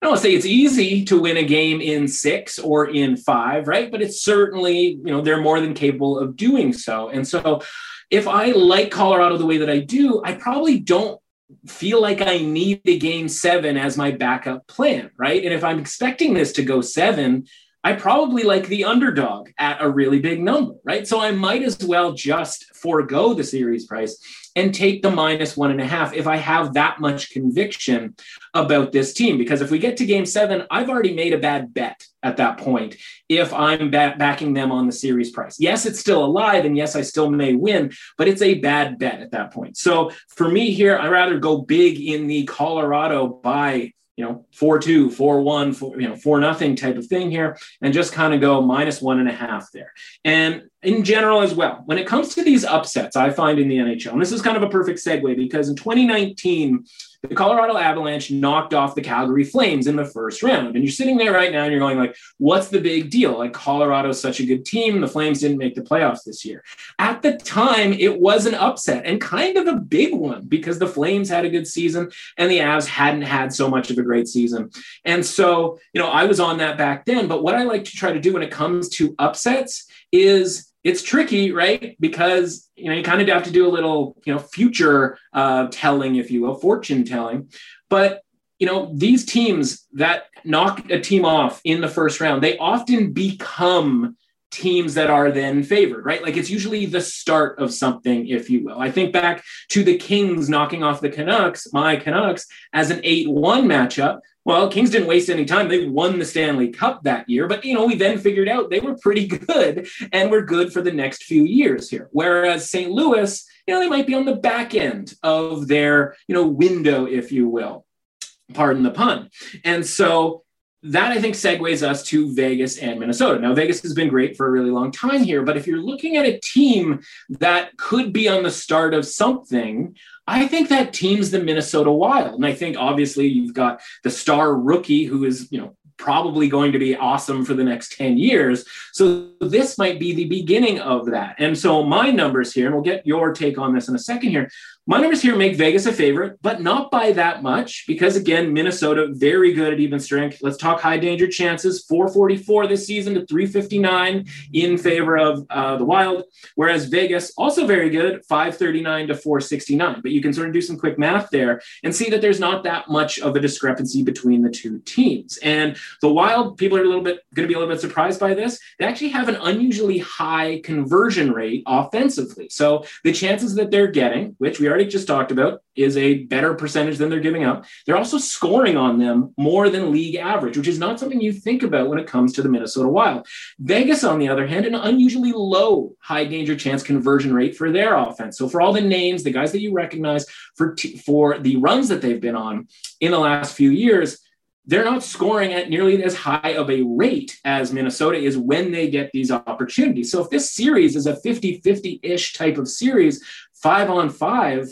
I don't say it's easy to win a game in six or in five, right? But it's certainly, you know, they're more than capable of doing so. And so if I like Colorado the way that I do, I probably don't feel like I need a game seven as my backup plan, right? And if I'm expecting this to go seven, I probably like the underdog at a really big number, right? So I might as well just forego the series price and take the minus one and a half if I have that much conviction about this team. Because if we get to game seven, I've already made a bad bet at that point if I'm ba- backing them on the series price. Yes, it's still alive, and yes, I still may win, but it's a bad bet at that point. So for me here, I rather go big in the Colorado by you know, four two, four one, four, you know, four nothing type of thing here, and just kind of go minus one and a half there. And in general as well, when it comes to these upsets, I find in the NHL, and this is kind of a perfect segue because in 2019, the Colorado Avalanche knocked off the Calgary Flames in the first round. And you're sitting there right now and you're going like, what's the big deal? Like Colorado's such a good team. The Flames didn't make the playoffs this year. At the time, it was an upset and kind of a big one because the Flames had a good season and the Avs hadn't had so much of a great season. And so, you know, I was on that back then. But what I like to try to do when it comes to upsets is it's tricky, right? Because you know you kind of have to do a little, you know, future uh, telling, if you will, fortune telling. But you know, these teams that knock a team off in the first round, they often become teams that are then favored, right? Like it's usually the start of something, if you will. I think back to the Kings knocking off the Canucks, my Canucks, as an 8 1 matchup. Well, Kings didn't waste any time. They won the Stanley Cup that year, but you know, we then figured out they were pretty *laughs* good and were good for the next few years here. Whereas St. Louis, you know, they might be on the back end of their, you know, window, if you will. Pardon the pun. And so that I think segues us to Vegas and Minnesota. Now, Vegas has been great for a really long time here, but if you're looking at a team that could be on the start of something, I think that team's the Minnesota Wild. And I think obviously you've got the star rookie who is, you know, probably going to be awesome for the next 10 years. So this might be the beginning of that. And so my numbers here, and we'll get your take on this in a second here. My numbers here make Vegas a favorite, but not by that much because, again, Minnesota very good at even strength. Let's talk high danger chances 444 this season to 359 in favor of uh, the Wild, whereas Vegas also very good 539 to 469. But you can sort of do some quick math there and see that there's not that much of a discrepancy between the two teams. And the Wild, people are a little bit going to be a little bit surprised by this. They actually have an unusually high conversion rate offensively. So the chances that they're getting, which we are already just talked about is a better percentage than they're giving up. They're also scoring on them more than league average, which is not something you think about when it comes to the Minnesota Wild. Vegas, on the other hand, an unusually low high danger chance conversion rate for their offense. So for all the names, the guys that you recognize for t- for the runs that they've been on in the last few years, they're not scoring at nearly as high of a rate as Minnesota is when they get these opportunities. So if this series is a 50 50 ish type of series, five on five,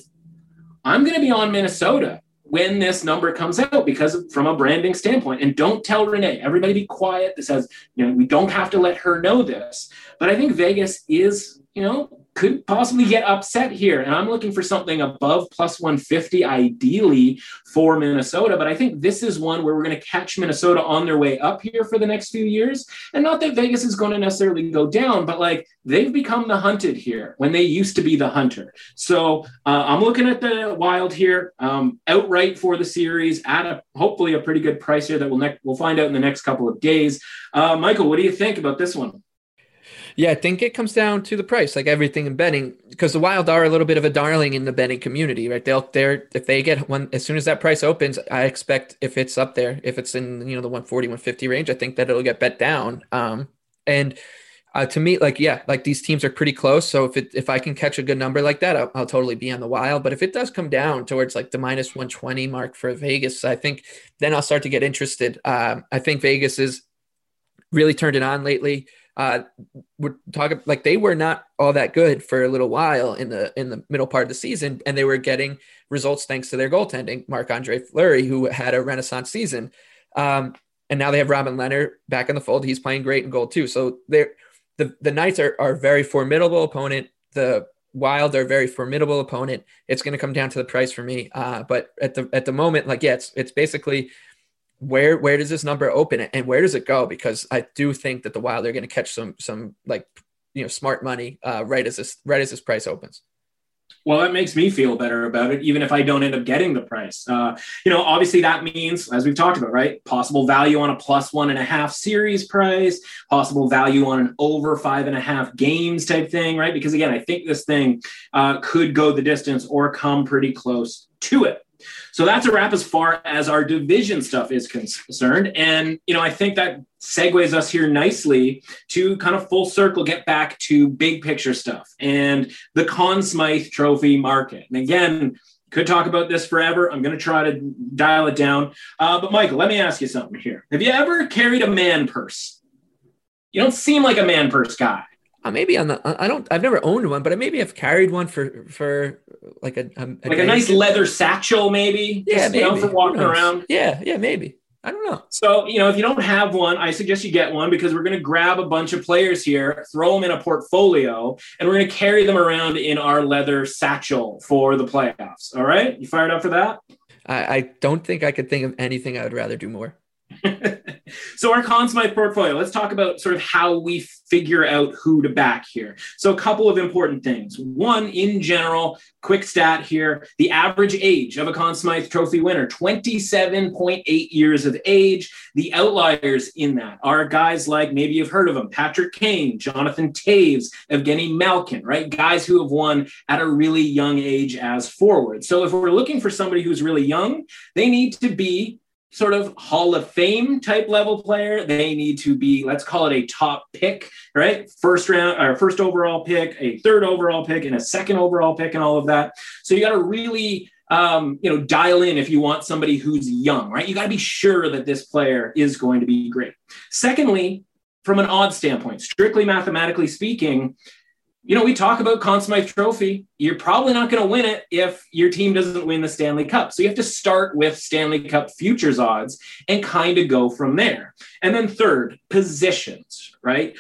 I'm going to be on Minnesota when this number comes out because from a branding standpoint. And don't tell Renee, everybody be quiet. This has, you know, we don't have to let her know this. But I think Vegas is, you know, could possibly get upset here. And I'm looking for something above plus 150, ideally for Minnesota. But I think this is one where we're going to catch Minnesota on their way up here for the next few years. And not that Vegas is going to necessarily go down, but like they've become the hunted here when they used to be the hunter. So uh, I'm looking at the Wild here um, outright for the series at a hopefully a pretty good price here that we'll, ne- we'll find out in the next couple of days. Uh, Michael, what do you think about this one? Yeah, I think it comes down to the price, like everything in betting, because the Wild are a little bit of a darling in the betting community, right? They'll they're if they get one as soon as that price opens, I expect if it's up there, if it's in you know the 140, 150 range, I think that it'll get bet down. Um, and uh, to me, like yeah, like these teams are pretty close. So if it if I can catch a good number like that, I'll, I'll totally be on the Wild. But if it does come down towards like the minus 120 mark for Vegas, I think then I'll start to get interested. Um, I think Vegas is really turned it on lately uh, we're talking like they were not all that good for a little while in the in the middle part of the season, and they were getting results thanks to their goaltending, Marc Andre Fleury, who had a renaissance season. Um, and now they have Robin Lehner back in the fold. He's playing great in goal too. So they're the the Knights are are very formidable opponent. The Wild are very formidable opponent. It's going to come down to the price for me. Uh, but at the at the moment, like yeah, it's it's basically where where does this number open and where does it go? Because I do think that the Wild are going to catch some some like you know smart money uh, right as this right as this price opens. Well, that makes me feel better about it, even if I don't end up getting the price. Uh, you know, obviously that means, as we've talked about, right? Possible value on a plus one and a half series price, possible value on an over five and a half games type thing, right? Because again, I think this thing uh, could go the distance or come pretty close to it. So that's a wrap as far as our division stuff is concerned. And, you know, I think that segues us here nicely to kind of full circle get back to big picture stuff and the Conn Smythe Trophy market. And again, could talk about this forever. I'm going to try to dial it down. Uh, but Michael, let me ask you something here. Have you ever carried a man purse? You don't seem like a man purse guy. Uh, maybe on the I don't I've never owned one, but I maybe have carried one for for like a, a, a like a nice leather satchel, maybe. Yeah, Just, maybe. You know, for walking around. Yeah, yeah, maybe. I don't know. So, you know, if you don't have one, I suggest you get one because we're going to grab a bunch of players here, throw them in a portfolio, and we're going to carry them around in our leather satchel for the playoffs. All right? You fired up for that? I, I don't think I could think of anything I would rather do more. *laughs* so our Conn Smythe portfolio, let's talk about sort of how we figure out who to back here. So a couple of important things. One, in general, quick stat here, the average age of a Conn Smythe trophy winner, 27.8 years of age. The outliers in that are guys like, maybe you've heard of them, Patrick Kane, Jonathan Toews, Evgeny Malkin, right? Guys who have won at a really young age as forward. So if we're looking for somebody who's really young, they need to be sort of Hall of Fame type level player. They need to be, let's call it a top pick, right? First round or first overall pick, a third overall pick, and a second overall pick, and all of that. So you got to really um, you know, dial in if you want somebody who's young, right? You got to be sure that this player is going to be great. Secondly, from an odd standpoint, strictly mathematically speaking, you know, we talk about Conn Smythe Trophy. You're probably not going to win it if your team doesn't win the Stanley Cup. So you have to start with Stanley Cup futures odds and kind of go from there. And then third, positions, right?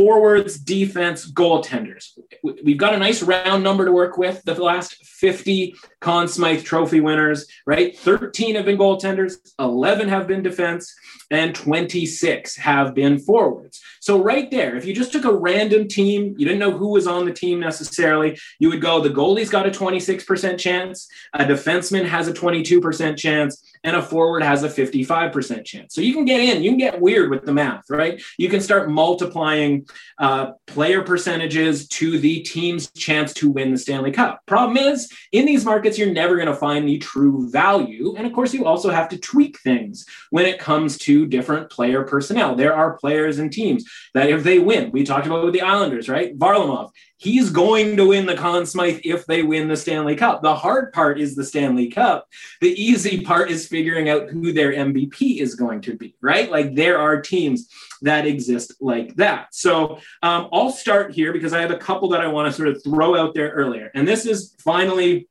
Forwards, defense, goaltenders. We've got a nice round number to work with. The last 50 Conn Smythe Trophy winners, right? 13 have been goaltenders, 11 have been defense, and 26 have been forwards. So, right there, if you just took a random team, you didn't know who was on the team necessarily, you would go the goalie's got a 26% chance, a defenseman has a 22% chance, and a forward has a 55% chance. So, you can get in, you can get weird with the math, right? You can start multiplying uh, player percentages to the team's chance to win the Stanley Cup. Problem is, in these markets, you're never going to find the true value. And of course, you also have to tweak things when it comes to different player personnel. There are players and teams that if they win, we talked about with the Islanders, right? Varlamov, he's going to win the Conn Smythe if they win the Stanley Cup. The hard part is the Stanley Cup. The easy part is figuring out who their MVP is going to be, right? Like there are teams that exist like that. So um, I'll start here because I have a couple that I want to sort of throw out there earlier. And this is finally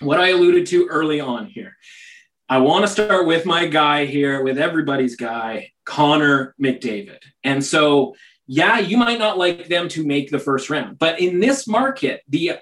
what I alluded to early on here. I want to start with my guy here, with everybody's guy, Connor McDavid. And so, yeah, you might not like them to make the first round, but in this market, the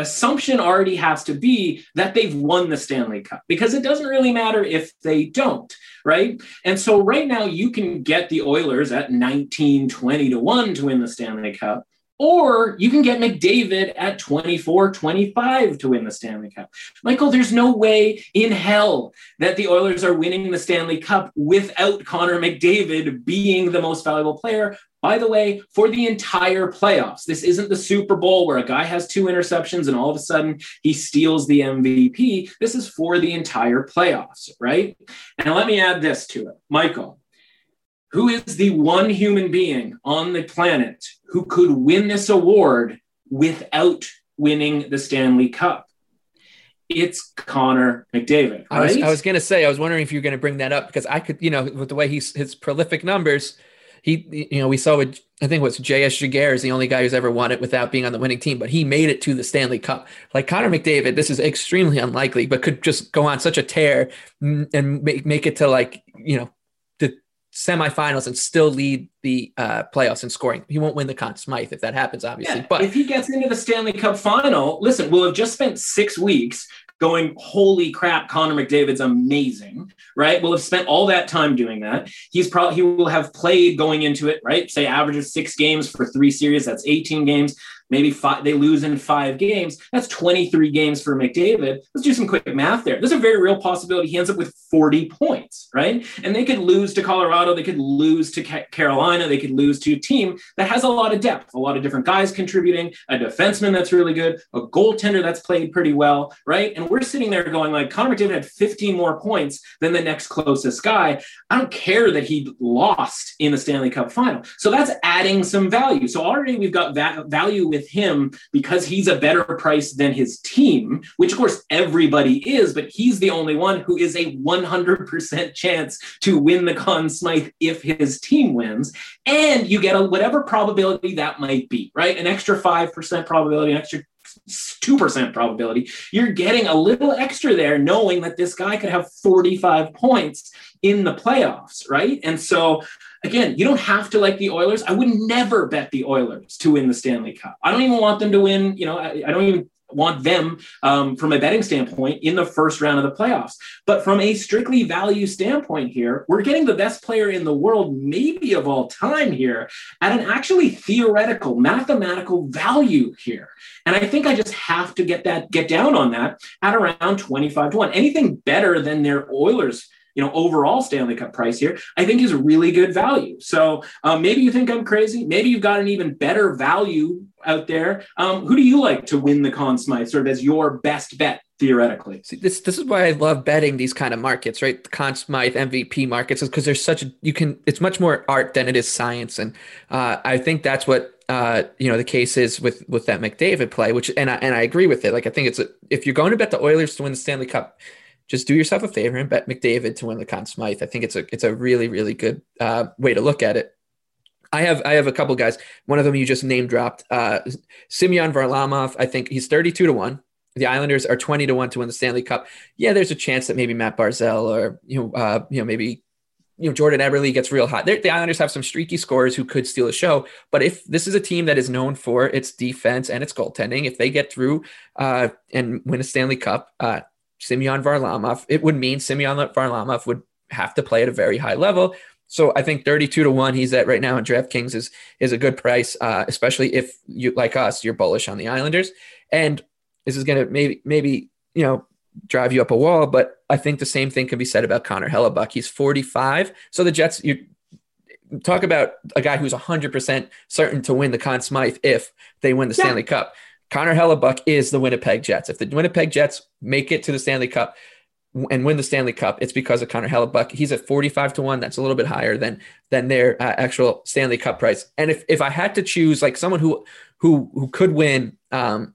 assumption already has to be that they've won the Stanley Cup because it doesn't really matter if they don't, right? And so right now you can get the Oilers at 19, 20 to 1 to win the Stanley Cup. Or you can get McDavid at 24 25 to win the Stanley Cup. Michael, there's no way in hell that the Oilers are winning the Stanley Cup without Connor McDavid being the most valuable player. By the way, for the entire playoffs, this isn't the Super Bowl where a guy has two interceptions and all of a sudden he steals the MVP. This is for the entire playoffs, right? And let me add this to it. Michael, who is the one human being on the planet who could win this award without winning the Stanley Cup? It's Connor McDavid. Right? I was, was going to say, I was wondering if you were going to bring that up because I could, you know, with the way he's his prolific numbers, he, you know, we saw with I think what's J.S. Giguere is the only guy who's ever won it without being on the winning team, but he made it to the Stanley Cup. Like Connor McDavid, this is extremely unlikely, but could just go on such a tear and make, make it to like, you know, the semifinals and still lead the uh, playoffs in scoring. He won't win the Conn Smythe if that happens, obviously. Yeah, but if he gets into the Stanley Cup final, listen, we'll have just spent six weeks going, holy crap, Connor McDavid's amazing, right? We'll have spent all that time doing that. He's probably he will have played going into it, right? Say averages six games for three series, that's 18 games maybe five, they lose in five games. That's 23 games for McDavid. Let's do some quick math there. There's a very real possibility he ends up with 40 points, right? And they could lose to Colorado, they could lose to Carolina, they could lose to a team that has a lot of depth, a lot of different guys contributing, a defenseman that's really good, a goaltender that's played pretty well, right? And we're sitting there going like Connor McDavid had 15 more points than the next closest guy. I don't care that he lost in the Stanley Cup final. So that's adding some value. So already we've got va- value with with him because he's a better price than his team, which of course everybody is, but he's the only one who is a 100% chance to win the Conn Smythe if his team wins. And you get a whatever probability that might be, right? An extra 5% probability, an extra 2% probability. You're getting a little extra there knowing that this guy could have 45 points in the playoffs, right? And so again, you don't have to like the Oilers. I would never bet the Oilers to win the Stanley Cup. I don't even want them to win, you know, I, I don't even want them um, from a betting standpoint in the first round of the playoffs. But from a strictly value standpoint here, we're getting the best player in the world, maybe of all time here, at an actually theoretical, mathematical value here. And I think I just have to get that, get down on that at around 25 to 1. Anything better than their Oilers you know overall Stanley Cup price here, I think is a really good value. So um, maybe you think I'm crazy. Maybe you've got an even better value out there. Um, who do you like to win the Conn Smythe, sort of as your best bet? Theoretically, See, this this is why I love betting these kind of markets, right? The Conn Smythe MVP markets, because there's such a you can. It's much more art than it is science, and uh, I think that's what uh, you know, the case is with with that McDavid play, which and I and I agree with it. Like I think it's a, if you're going to bet the Oilers to win the Stanley Cup, just do yourself a favor and bet McDavid to win the Conn Smythe. I think it's a it's a really really good uh, way to look at it. I have I have a couple guys. One of them you just name dropped, uh, Semyon Varlamov. I think he's thirty two to one. The Islanders are twenty to one to win the Stanley Cup. Yeah, there's a chance that maybe Matt Barzal or you know uh, you know maybe you know Jordan Eberle gets real hot. They're, the Islanders have some streaky scorers who could steal a show. But if this is a team that is known for its defense and its goaltending, if they get through uh, and win a Stanley Cup, uh, Semyon Varlamov, it would mean Semyon Varlamov would have to play at a very high level. So I think 32 to 1 he's at right now in DraftKings is is a good price, uh, especially if you like us, you're bullish on the Islanders. And this is gonna maybe maybe you know drive you up a wall, but I think the same thing can be said about Connor Hellebuyck. He's 45. So the Jets, you talk about a guy who's 100% certain to win the Conn Smythe if they win the yeah. Stanley Cup. Connor Hellebuyck is the Winnipeg Jets. If the Winnipeg Jets make it to the Stanley Cup, and win the Stanley Cup, it's because of Connor Hellebuyck. He's at 45 to 1. That's a little bit higher than than their uh, actual Stanley Cup price. And if if I had to choose like someone who who who could win um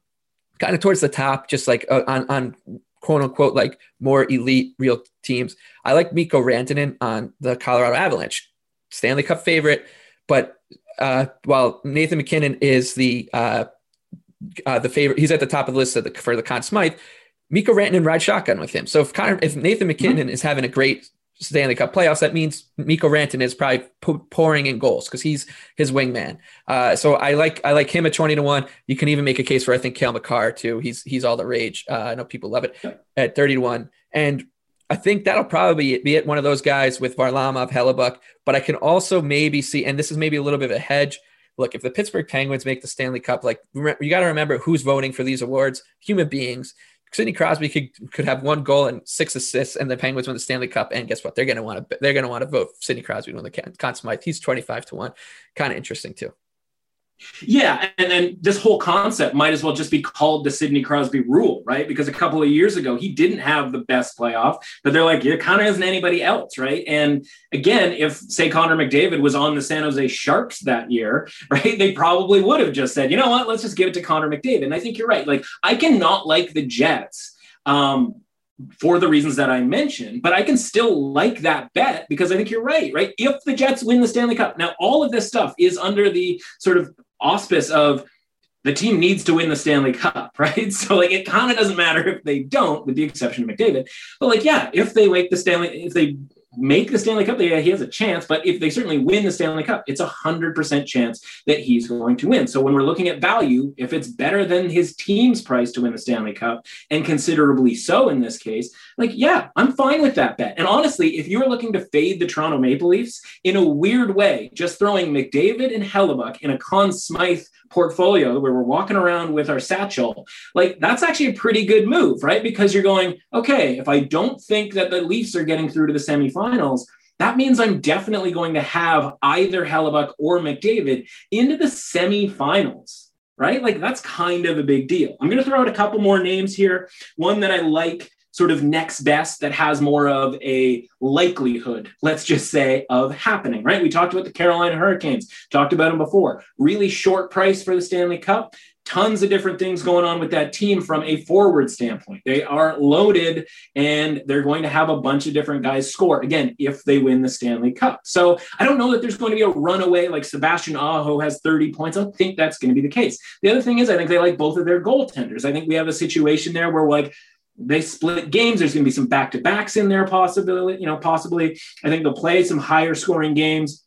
kind of towards the top just like uh, on on quote unquote like more elite real teams, I like Mikko Rantanen on the Colorado Avalanche. Stanley Cup favorite, but uh while Nathan MacKinnon is the uh uh, the favorite. He's at the top of the list of the, for the Conn Smythe. Mikko Rantanen ride shotgun with him. So if Connor, if Nathan MacKinnon mm-hmm. is having a great Stanley Cup playoffs, that means Mikko Rantanen is probably pouring in goals because he's his wingman. Uh, so I like I like him at twenty to one. You can even make a case for I think Cale Makar too. He's he's all the rage. Uh, I know people love it at thirty to one, and I think that'll probably be it. One of those guys with Varlamov, Hellebuyck, but I can also maybe see, and this is maybe a little bit of a hedge. Look, if the Pittsburgh Penguins make the Stanley Cup, like you got to remember who's voting for these awards: human beings. Sidney Crosby could could have one goal and six assists, and the Penguins win the Stanley Cup. And guess what? They're to want to they're to want to vote Sidney Crosby to win the Conn Smythe. He's twenty five to one. Kind of interesting too. Yeah, and then this whole concept might as well just be called the Sidney Crosby rule, right? Because a couple of years ago he didn't have the best playoff, but they're like, it kind of isn't anybody else, right? And again, if say Connor McDavid was on the San Jose Sharks that year, *laughs* right, they probably would have just said, you know what, let's just give it to Connor McDavid. And I think you're right. Like I cannot like the Jets. Um, for the reasons that I mentioned, but I can still like that bet because I think you're right, right? If the Jets win the Stanley Cup, now all of this stuff is under the sort of auspice of the team needs to win the Stanley Cup, *laughs* right? So like it kind of doesn't matter if they don't, with the exception of McDavid. But like, yeah, if they make the Stanley, if they make the Stanley Cup, yeah, he has a chance. But if they certainly win the Stanley Cup, it's a hundred percent chance that he's going to win. So when we're looking at value, if it's better than his team's price to win the Stanley Cup, and considerably so in this case, like yeah, I'm fine with that bet. And honestly, if you are looking to fade the Toronto Maple Leafs in a weird way, just throwing McDavid and Hellebuyck in a Conn Smythe portfolio where we're walking around with our satchel, like that's actually a pretty good move, right? Because you're going, okay, if I don't think that the Leafs are getting through to the semifinals, that means I'm definitely going to have either Hellebuyck or McDavid into the semifinals, right? Like that's kind of a big deal. I'm going to throw out a couple more names here. One that I like sort of next best that has more of a likelihood, let's just say, of happening, right? We talked about the Carolina Hurricanes, talked about them before. Really short price for the Stanley Cup. Tons of different things going on with that team from a forward standpoint. They are loaded and they're going to have a bunch of different guys score again if they win the Stanley Cup. So I don't know that there's going to be a runaway like Sebastian Aho has 30 points. I don't think that's going to be the case. The other thing is, I think they like both of their goaltenders. I think we have a situation there where like they split games. There's going to be some back to backs in there, possibly. You know, possibly. I think they'll play some higher scoring games,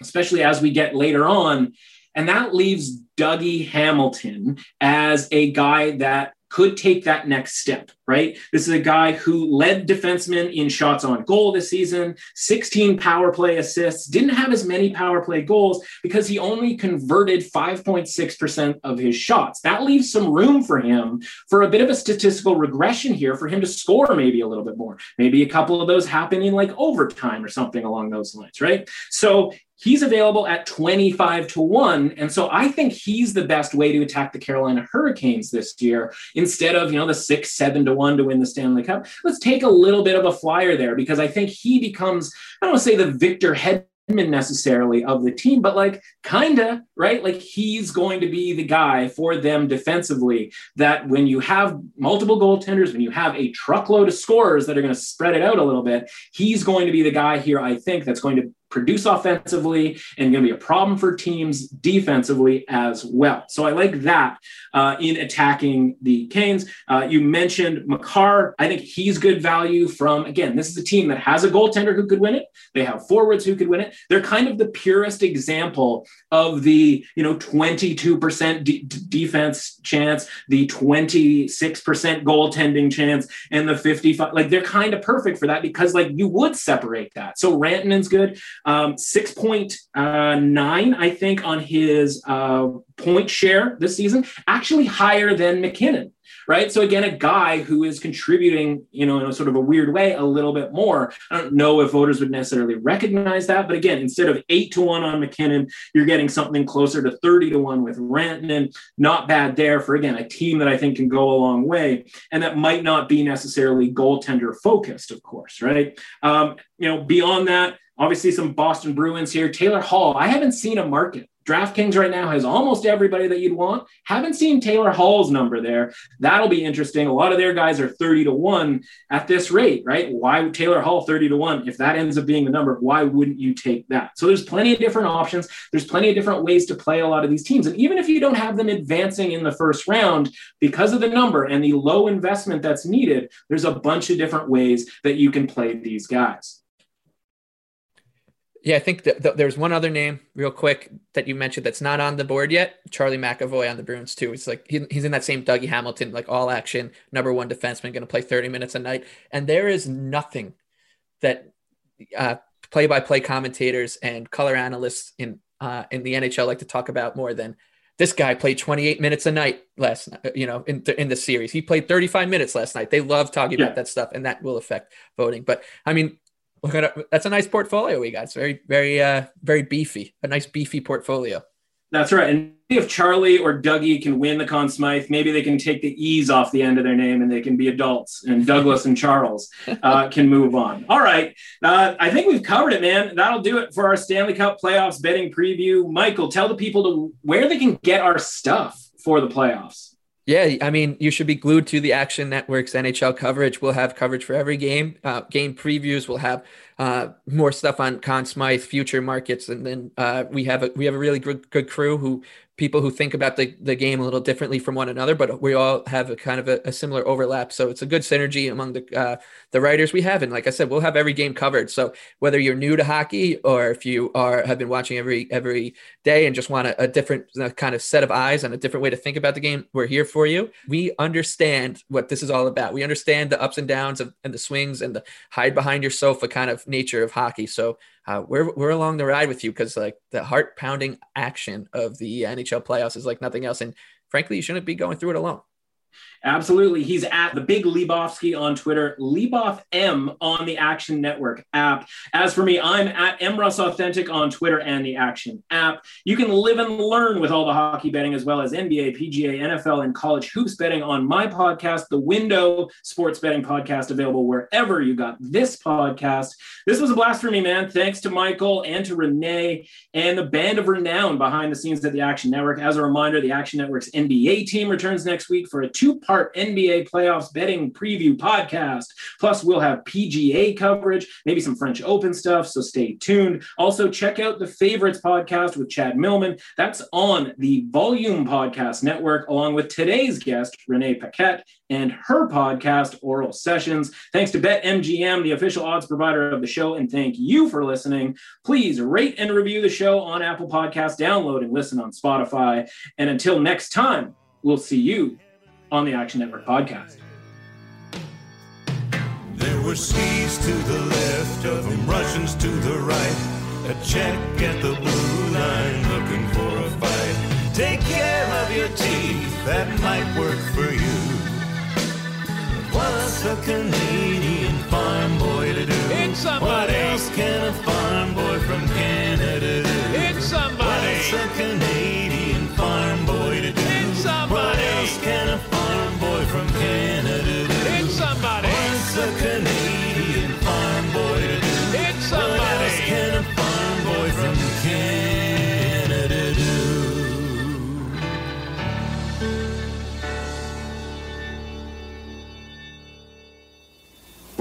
especially as we get later on, and that leaves Dougie Hamilton as a guy that could take that next step, right? This is a guy who led defensemen in shots on goal this season, 16 power play assists, didn't have as many power play goals because he only converted 5.6% of his shots. That leaves some room for him for a bit of a statistical regression here for him to score maybe a little bit more. Maybe a couple of those happen in like overtime or something along those lines, right? So He's available at 25 to 1. And so I think he's the best way to attack the Carolina Hurricanes this year instead of, you know, the 6 7 to 1 to win the Stanley Cup. Let's take a little bit of a flyer there because I think he becomes, I don't want to say the Victor Hedman necessarily of the team, but like kinda, right? Like he's going to be the guy for them defensively. That when you have multiple goaltenders, when you have a truckload of scorers that are going to spread it out a little bit, he's going to be the guy here, I think, that's going to produce offensively and going to be a problem for teams defensively as well. So I like that uh, in attacking the Canes. Uh, you mentioned Makar. I think he's good value from, again, this is a team that has a goaltender who could win it. They have forwards who could win it. They're kind of the purest example of the, you know, 22% de- defense chance, the 26% goaltending chance, and the 55. Like they're kind of perfect for that because like you would separate that. So Rantanen's good. Um, 6.9, uh, I think, on his uh, point share this season, actually higher than MacKinnon right? So again, a guy who is contributing, you know, in a sort of a weird way, a little bit more. I don't know if voters would necessarily recognize that, but again, instead of eight to one on MacKinnon, you're getting something closer to 30 to one with Rantanen. Not bad there for, again, a team that I think can go a long way and that might not be necessarily goaltender focused, of course, right? Um, you know, beyond that, Obviously, some Boston Bruins here. Taylor Hall, I haven't seen a market. DraftKings right now has almost everybody that you'd want. Haven't seen Taylor Hall's number there. That'll be interesting. A lot of their guys are 30 to 1 at this rate, right? Why would Taylor Hall 30 to 1? If that ends up being the number, why wouldn't you take that? So there's plenty of different options. There's plenty of different ways to play a lot of these teams. And even if you don't have them advancing in the first round, because of the number and the low investment that's needed, there's a bunch of different ways that you can play these guys. Yeah, I think there's one other name, real quick, that you mentioned that's not on the board yet. Charlie McAvoy on the Bruins too. It's like he, he's in that same Dougie Hamilton, like all action, number one defenseman, going to play 30 minutes a night. And there is nothing that uh, play-by-play commentators and color analysts in uh, in the NHL like to talk about more than this guy played 28 minutes a night last night, you know, in, in the series. He played 35 minutes last night. They love talking yeah. about that stuff, and that will affect voting. But I mean, Look at. That's a nice portfolio we got. It's very, very, uh, very beefy. A nice beefy portfolio. That's right. And if Charlie or Dougie can win the Conn Smythe, maybe they can take the E's off the end of their name and they can be adults. And Douglas and Charles *laughs* uh, can move on. All right. Uh, I think we've covered it, man. That'll do it for our Stanley Cup playoffs betting preview. Michael, tell the people to where they can get our stuff for the playoffs. Yeah, I mean, you should be glued to the Action Network's NHL coverage. We'll have coverage for every game, uh, game previews. We'll have uh, more stuff on Conn Smythe, future markets, and then uh, we have a we have a really good, good crew who people who think about the, the game a little differently from one another, but we all have a kind of a, a similar overlap. So it's a good synergy among the uh, the writers we have. And like I said, we'll have every game covered. So whether you're new to hockey or if you are have been watching every every day and just want a, a different uh, kind of set of eyes and a different way to think about the game, we're here for you. We understand what this is all about. We understand the ups and downs of, and the swings and the hide behind your sofa kind of nature of hockey. So uh, we're we're along the ride with you because like the heart pounding action of the NHL playoffs is like nothing else, and frankly, you shouldn't be going through it alone. Absolutely. He's at the Big Lebofsky on Twitter, Leboff M on the Action Network app. As for me, I'm at MRuss Authentic on Twitter and the Action app. You can live and learn with all the hockey betting as well as NBA, PGA, NFL, and college hoops betting on my podcast, the Window Sports Betting Podcast, available wherever you got this podcast. This was a blast for me, man. Thanks to Michael and to Renee and the band of renown behind the scenes at the Action Network. As a reminder, the Action Network's NBA team returns next week for a two part part NBA playoffs betting preview podcast. Plus, we'll have PGA coverage, maybe some French Open stuff. So stay tuned. Also, check out the Favorites podcast with Chad Millman. That's on the Volume Podcast Network, along with today's guest, Renee Paquette, and her podcast, Oral Sessions. Thanks to BetMGM, the official odds provider of the show, and thank you for listening. Please rate and review the show on Apple Podcasts, download and listen on Spotify. And until next time, we'll see you on the Action Network podcast. There were Swedes to the left of them, Russians to the right. A check at the blue line looking for a fight. Take care of your teeth, that might work for you. What's a Canadian farm boy to do? It's somebody. What else can a farm boy from Canada do? It's somebody. What's a Canadian